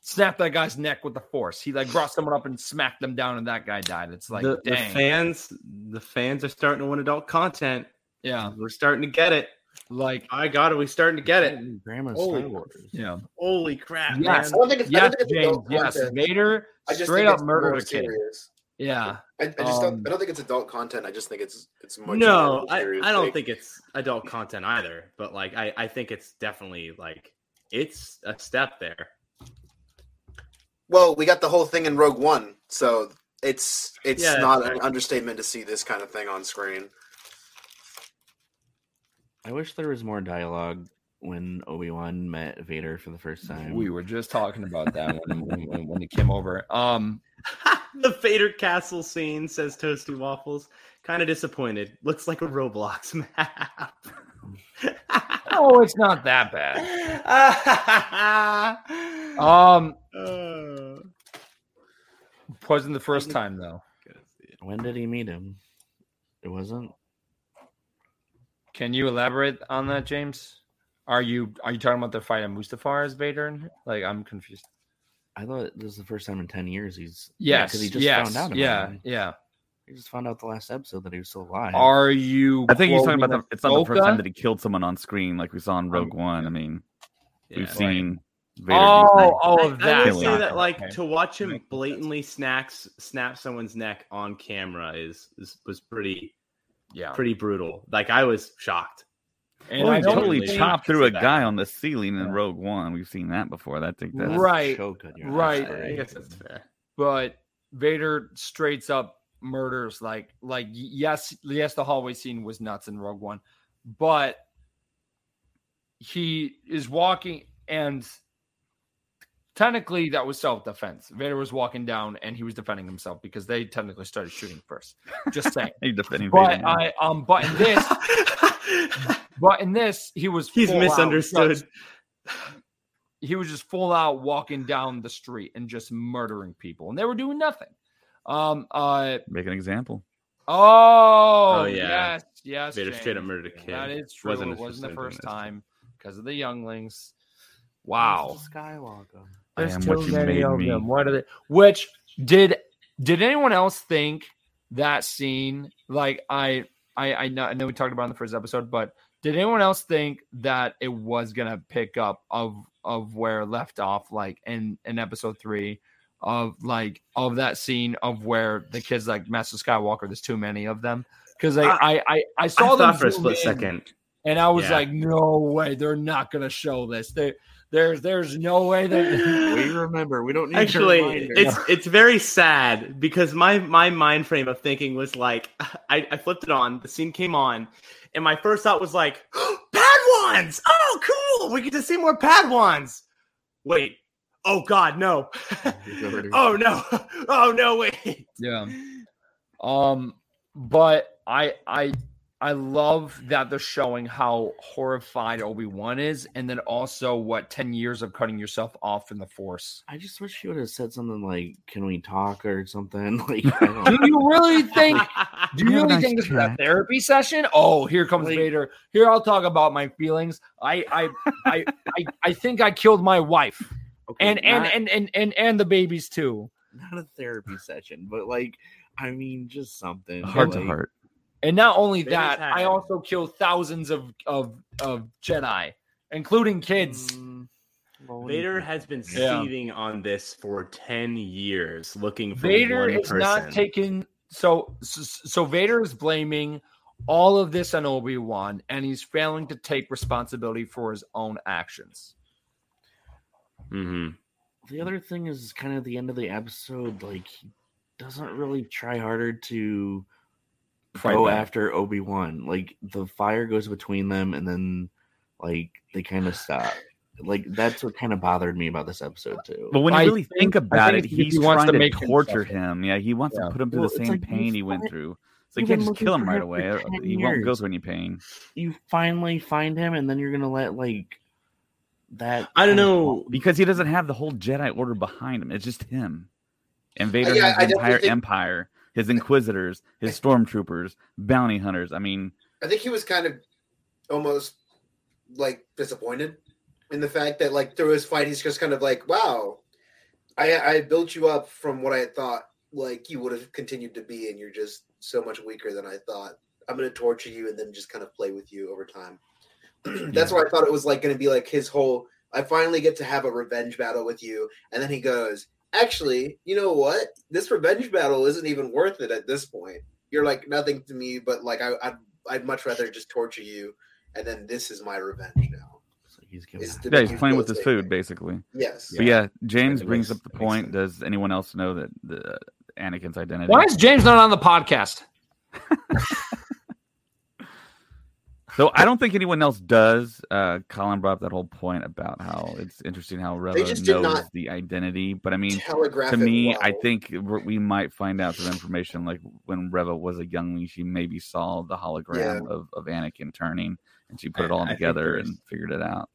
D: snapped that guy's neck with the force. He like brought someone up and smacked them down, and that guy died. It's like
A: the, the fans the fans are starting to want adult content.
D: yeah,
A: We're starting to get it.
D: Like
A: I got it. We starting to get it.
E: Grandma's
A: Holy-
E: Star Wars.
D: yeah.
A: Holy crap,
D: Yes.
B: I don't think it's.
D: Yes,
B: don't think it's
D: James.
B: adult
D: Yes,
B: content.
D: Vader
B: I just
D: straight
B: think
D: up
B: it's
D: murdered
B: more
D: a kid. Yeah,
B: I, I just
D: Um,
B: don't. I don't think it's adult content. I just think it's it's much.
A: no,
B: more
A: I. I don't
B: Like,
A: think it's adult content either. But like, I, I think it's definitely like it's a step there.
B: Well, we got the whole thing in Rogue One, so it's it's
A: Yeah,
B: not
A: that's
B: an understatement to see this kind of thing on screen.
E: I wish there was more dialogue when Obi Wan met Vader for the first time.
D: we were just talking about that when, when, when, when he came over. Um,
A: the Vader castle scene says Toasty Waffles. Kind of disappointed. Looks like a Roblox map.
D: oh, it's not that bad. Um,
A: Uh,
D: wasn't the first time though.
E: When did he meet him? It wasn't.
D: Can you elaborate on that, James? Are you are you talking about the fight of Mustafar as Vader? and- Like I'm confused.
E: I thought this is the first time in ten years he's.
D: Yes,
E: because he just
D: yes,
E: found out. About
D: yeah,
E: him.
D: yeah.
E: He just found out the last episode that he was still alive.
D: Are you?
C: I think he's talking about the. It's not the first time that he killed someone on screen, like we saw in Rogue oh, One. I mean,
A: yeah.
C: we've seen. Vader do
D: Oh,
C: things.
D: Oh,
A: oh,
D: I,
A: I
D: that.
A: would say that like
D: Okay.
A: to watch him blatantly snacks snap someone's neck on camera is, is was pretty
D: yeah.
A: pretty brutal. Like I was shocked.
D: And
C: well,
D: I
C: he totally
D: think-
C: chopped through a
A: that.
C: guy on the ceiling in Rogue One. We've seen that before. I think that's
D: Right,
E: Choked on your
D: right.
E: eyes,
A: I guess that's fair.
D: but Vader straight up murders like like yes yes the hallway scene was nuts in Rogue One, but he is walking and technically that was self defense. Vader was walking down and he was defending himself because they technically started shooting first. Just saying.
C: He's defending
D: but
C: Vader.
D: I um but in this but in this he was
A: He's
D: full out
A: misunderstood.
D: he was just full out walking down the street and just murdering people and they were doing nothing. Um uh
C: Make an example.
D: Oh,
A: Oh, yeah.
D: yes, yes.
A: Vader straight up murdered a kid.
D: That is true.
A: Wasn't
D: it wasn't the
A: first
D: first
A: time
D: time because of the younglings. Wow,
E: Skywalker.
C: I
D: there's
C: am
D: too
C: what you
D: many
C: made
D: of
C: me.
D: them. What are they? Which did did anyone else think that scene? Like I I I know, I know we talked about it in the first episode, but did anyone else think that it was gonna pick up of of where it left off, like in in episode three? Of like of that scene of where the kids like Master Skywalker, there's too many of them because I, uh, I I I saw
A: I
D: them
A: for a split second.
D: and I was
A: Yeah.
D: like, no way, they're not gonna show this. They, there's there's no way that
E: We remember. We don't need
A: Actually,
E: a reminder.
A: it's it's very sad because my my mind frame of thinking was like I, I flipped it on, the scene came on, and my first thought was like Padawans! Oh, cool! We get to see more Padawans. Wait, oh God, no! oh no! Oh no! Wait!
D: Yeah. Um, but I I I love that they're showing how horrified Obi Wan is, and then also what ten years of cutting yourself off in the Force.
E: I just wish you would have said something like, "Can we talk?" or something. Like, don't
D: you really think? Do you really
C: nice
D: think this is a therapy session? Oh, here comes
E: Like-
D: Vader. Here, I'll talk about my feelings. I I I I, I think I killed my wife,
E: Okay,
D: and and,
E: not,
D: and and and and the babies too.
E: not a therapy session, but like, I mean, just something
C: Heart to heart.
D: And not only
A: Vader's
D: that,
A: had
D: I also killed thousands of of of Jedi, including kids.
E: mm,
A: Vader has been
D: Yeah.
A: seething on this for 10 years looking for
D: Vader
A: one
D: is
A: person.
D: not taking so, so so Vader is blaming all of this on Obi-Wan and he's failing to take responsibility for his own actions.
A: Mm-hmm.
E: The other thing is kind of the end of the episode. Like he doesn't really try harder to
D: Fight
E: go
D: back.
E: after Obi Wan. Like the fire goes between them, and then like they kind of stop. Like that's what kind of bothered me about this episode too.
C: But when you
D: I
C: really
D: think-
C: think, about
D: think
C: it,
D: he
C: he's
D: wants to
C: to,
D: make him
C: torture
D: suffer.
C: him. Yeah, he wants
D: Yeah.
C: to put him through
E: Well,
C: the same
E: like
C: pain he went through. So you can't just kill him right away.
E: Uh, 10
C: He won't go through any pain.
E: you finally find him, and then you're gonna let like that.
A: I don't know.
C: Because he doesn't have the whole Jedi Order behind him. It's just him. Uh, and Vader
B: Yeah,
C: has the entire
B: think-
C: empire, his Inquisitors, his Stormtroopers, bounty hunters. I mean,
B: I think he was kind of almost like disappointed in the fact that like through his fight, he's just kind of like, wow, I I built you up from what I had thought like you would have continued to be, and you're just so much weaker than I thought. I'm gonna torture you and then just kind of play with you over time. That's why I thought it was like gonna be like his whole. I finally get to have a revenge battle with you, and then he goes, actually, you know what? This revenge battle isn't even worth it at this point. You're like nothing to me, but like I, I'd, I'd much rather just torture you, and then this is my revenge now.
E: So he's giving.
C: Yeah, he's playing with his
B: safe.
C: food, basically.
B: Yes.
C: But yeah, James
A: That
C: brings
A: makes-
C: up the point.
A: sense.
C: Does anyone else know that the uh, Anakin's identity?
D: Why is James not on the podcast?
C: So I don't think anyone else does. Uh, Colin brought up that whole point about how it's interesting how Reva
B: just did
C: knows
B: not
C: the identity. But I mean, to
B: it
C: me, I think we're- might find out some information. Like when Reva was a youngling, she maybe saw the hologram of, of Anakin turning, and she put it all
A: I
C: together
A: there's-
C: and figured it out.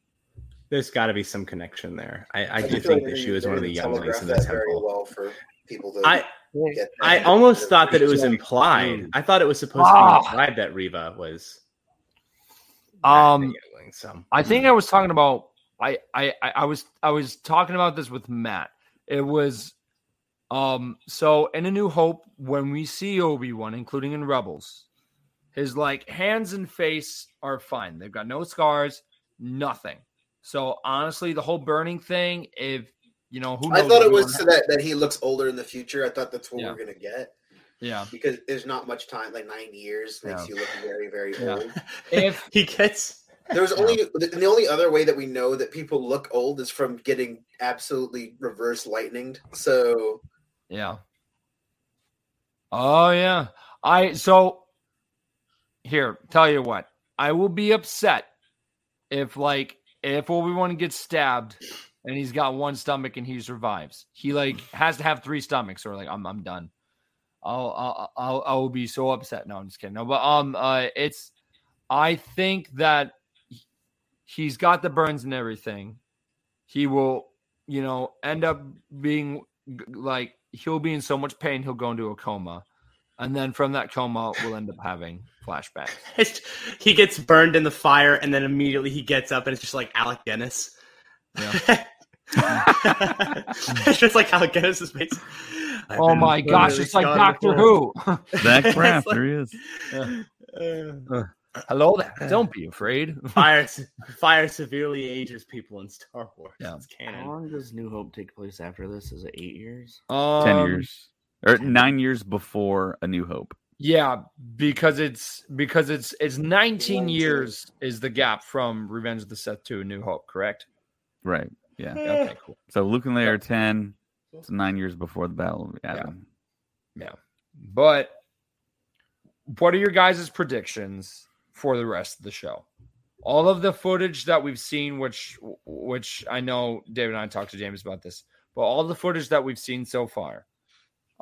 A: There's got to be some connection there. I, I,
B: I
A: do think that she was one of the
B: didn't
A: younglings in the
B: that very
A: temple.
B: well for people to
A: I I almost thought that it was implied. I thought it was supposed to
D: Ah.
A: be implied that Reva was.
D: Um,
A: that so
D: I think I was talking about I, I I I was I was talking about this with Matt. It was um so in A New Hope when we see Obi-Wan including in Rebels his like hands and face are fine. They've got no scars, nothing. So honestly the whole burning thing if you know who
B: I thought it was so that, that he looks older in the future. I thought that's what
D: Yeah.
B: we're gonna get
D: yeah.
B: because there's not much time. Like nine years makes
D: Yeah.
B: you look very very
D: Yeah.
B: old.
D: If
A: he gets.
B: There was only the, the only other way that we know that people look old is from getting absolutely reverse lightninged. So
D: Yeah. Oh yeah. I so here, tell you what. I will be upset if like if Obi-Wan gets stabbed and he's got one stomach and he survives. He like has to have three stomachs or like I'm I'm done. I'll I'll I'll, I'll be so upset. No, I'm just kidding. No, but um uh it's I think that he's got the burns and everything. He will, you know, end up being like he'll be in so much pain he'll go into a coma and then from that coma we'll end up having flashbacks
A: It's, he gets burned in the fire, and then immediately he gets up, and it's just like Alec Guinness.
D: Yeah.
A: it's just like Alec Guinness's face. I've
D: oh my gosh it's like doctor
A: before.
D: who
C: Zach
A: It's
C: Braff,
A: like-
C: there he is.
A: Uh,
D: hello there don't be afraid
A: fire, fire severely ages people in Star Wars.
D: Yeah.
A: It's
E: How
A: canon.
E: long does New Hope take place after this? Is it eight years?
D: um,
C: Ten years or nine years before A New Hope.
D: yeah because it's because it's it's 19 years is the gap from revenge of the sith to a new hope correct
C: Right. Yeah.
D: Yeah, okay cool
C: So Luke and Leia are ten. It's nine years before the battle of Yavin.
D: but what are your guys' predictions for the rest of the show? All of the footage that we've seen which which i know david and i talked to james about this but all the footage that we've seen so far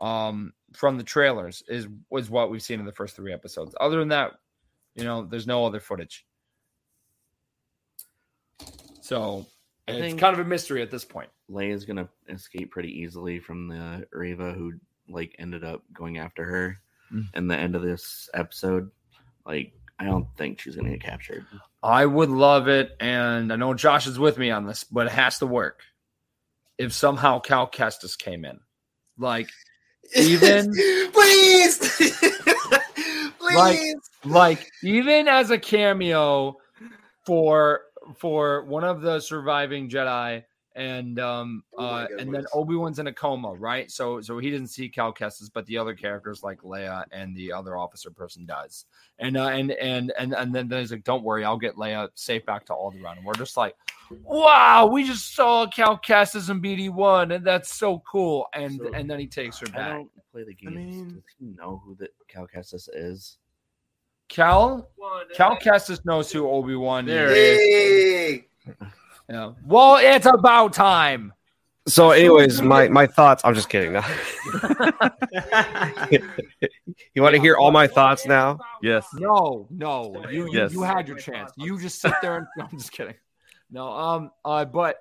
D: um from the trailers is was what we've seen in the first three episodes. Other than that you know there's no other footage. So
E: I
D: it's kind of a mystery at this point
E: Leia's gonna escape pretty easily from the Reva who like ended up going after her
D: Mm.
E: in the end of this episode. Like, I don't think she's gonna get captured.
D: I would love it, and I know Josh is with me on this, but it has to work. If somehow Cal Kestis came in, like, Even-
B: please, please.
D: Like- like even as a cameo for for one of the surviving Jedi and um
B: Oh my
D: uh and then. Obi-Wan's in a coma, right? So so he doesn't see Cal Kestis, but the other characters like Leia and the other officer person does. And uh and and and and then, then he's like, Don't worry, I'll get Leia safe back to Alderaan. And we're just like, Wow, we just saw Cal Kestis and BD1, and that's so cool. And
E: So,
D: and then he takes her
E: I
D: back.
E: don't play the games.
A: mean-
E: Does he know who the Cal Kestis is?
D: Cal Cal Kestis knows who Obi-Wan
A: There
D: is.
B: Yay!
D: Yeah. Well, it's about time.
F: So, anyways, my my thoughts. I'm just kidding. you want to hear all my thoughts now?
C: Yes.
D: No, no, you you,
C: Yes.
D: you had your chance. You just sit there and no, I'm just kidding. No, um, uh, but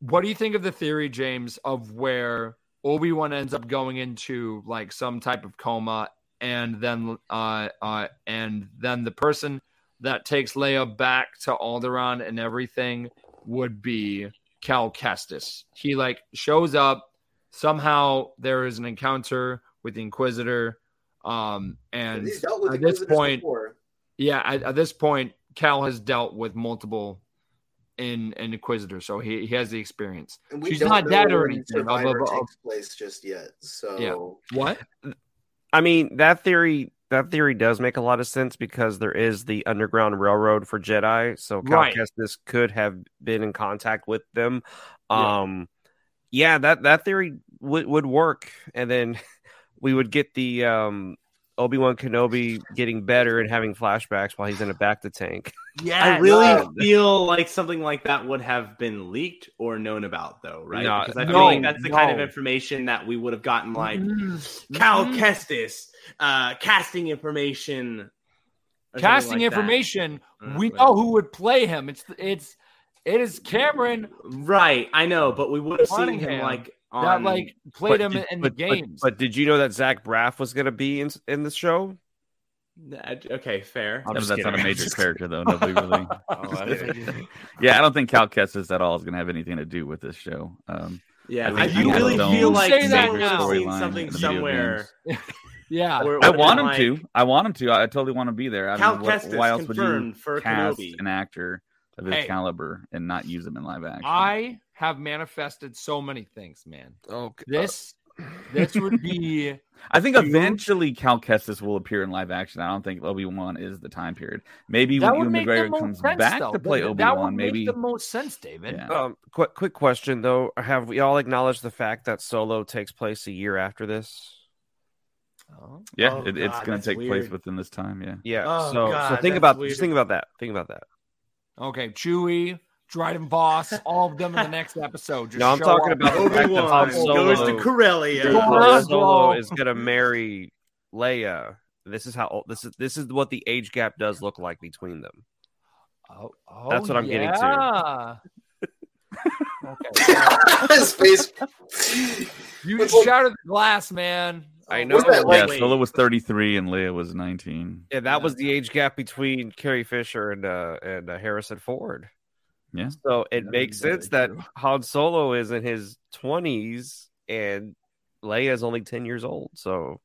D: what do you think of the theory, James, of where Obi Wan ends up going into like some type of coma, and then uh, uh, and then the person that takes Leia back to Alderaan and everything would be Cal Kestis. He like shows up somehow. There is an encounter with the Inquisitor, um, and
B: dealt with
D: at this point,
B: before.
D: yeah, at, at this point, Cal has dealt with multiple in an Inquisitor, so he, he has the experience.
B: And we
D: She's
B: don't
D: dead or anything.
B: Survivor
D: Of- of- of-
B: takes place just yet. So
D: Yeah. What?
F: I mean, that theory that theory does make a lot of sense because there is the underground railroad for Jedi, so Cal
D: Right.
F: Kestis could have been in contact with them.
D: Yeah.
F: Um, yeah, that that theory would would work, and then we would get the um Obi Wan Kenobi getting better and having flashbacks while he's in a bacta tank.
D: Yeah,
A: I really
B: no.
A: feel like something like that would have been leaked or known about, though, right?
F: No,
A: because I
D: no,
A: feel like that's the kind of information that we would have gotten, like
D: Mm-hmm.
A: Cal Kestis, uh, casting information,
D: casting
A: like
D: information.
A: Uh,
D: we know who would play him. It's it's it is Cameron
A: right? I know, but we would have seen him
D: Cunningham
A: like on
D: that like played him
F: did-
D: in the
F: but- but-
D: games.
F: But, did you know that Zach Braff was going to be in in the show?
A: Okay, fair.
F: I'm
C: Yeah,
F: just
C: that's not a major character, though. Nobody really.
F: Oh, okay.
C: yeah, I don't think Cal Kestis at all is going to have anything to do with this show. Um,
A: Yeah,
C: I
A: I,
C: think
A: do really feel like
D: Say that now.
A: seen something
C: in the video
A: somewhere.
D: yeah,
A: where it
C: I want him
A: like,
C: to. I want him to. I totally want to be there. I
A: Cal
C: mean, what,
A: Kestis
C: why else would you
A: confirmed for
C: cast
A: Kenobi.
C: an actor of his
D: Hey.
C: caliber and not use him in live action?
D: I have manifested so many things, man.
F: Okay.
D: This this would be
C: I think
D: You-
C: eventually Cal Kestis will appear in live action. I don't think Obi Wan is the time period. Maybe
D: that
C: when Ewan McGregor comes
D: sense,
C: back
D: though.
C: to play
D: That-
C: Obi
D: That would
C: Wan, maybe.
D: make the most sense, David.
C: Yeah.
F: Um, quick, quick question though: Have we all acknowledged the fact that Solo takes place a year after this?
D: Oh.
C: Yeah,
A: Oh,
C: it, it's
A: God,
C: going to take place within this time. Yeah.
F: Yeah.
A: Oh,
F: so,
A: God,
F: so think about
A: weird.
F: just think about that. Think about that.
D: Okay, Chewie, Dryden Voss, all of them in the next episode. Just
F: No, I'm talking
D: up.
F: about the fact that
A: Obi-Wan
F: Han Solo,
A: goes to Corellia.
D: Go
F: Han Solo is gonna marry Leia. This is how this is. This is what the age gap does look like between them.
D: Oh, oh,
F: That's what I'm getting to.
D: yeah. okay.
B: His face.
D: You
B: What's-
D: shattered the glass, man.
F: I know.
B: What's that
C: Yeah,
B: like?
C: Solo was 33 and Leia was 19.
F: Yeah, that was the age gap between Carrie Fisher and uh, and uh, Harrison Ford.
C: Yeah.
F: So it
D: That
F: makes sense that
D: true.
F: Han Solo is in his twenties and Leia is only ten years old. So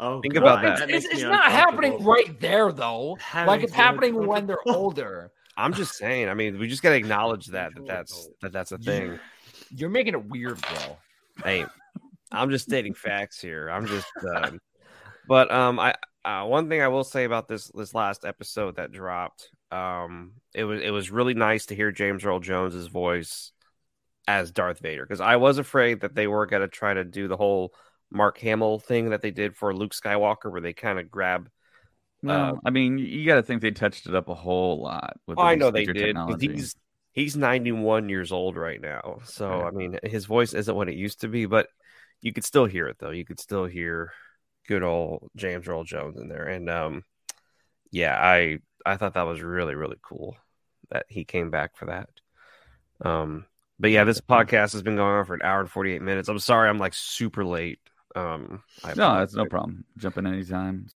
A: Oh,
F: Think
A: God,
F: about that.
A: that
D: It's, it's not happening right there, though.
A: That
D: like it's happening when they're older.
F: I'm just saying. I mean, we just gotta acknowledge that that that's that that's a thing.
D: You're making it weird, bro.
F: Hey, I'm just stating facts here. I'm just. Um, but um, I uh, one thing I will say about this this last episode that dropped, um, it was it was really nice to hear James Earl Jones's voice as Darth Vader because I was afraid that they were gonna try to do the whole Mark Hamill thing that they did for Luke Skywalker, where they kind of grab.
C: No,
F: Uh,
C: I mean, you got to think they touched it up a whole lot. With
F: Oh, I know they did. He's he's 91 years old right now, so. I mean, his voice isn't what it used to be, but you could still hear it though. You could still hear good old James Earl Jones in there, and um, yeah, I I thought that was really really cool that he came back for that. Um, but yeah, this podcast has been going on for an hour and 48 minutes. I'm sorry, I'm like super late. Um, I
C: No, that's no problem. Jump in anytime.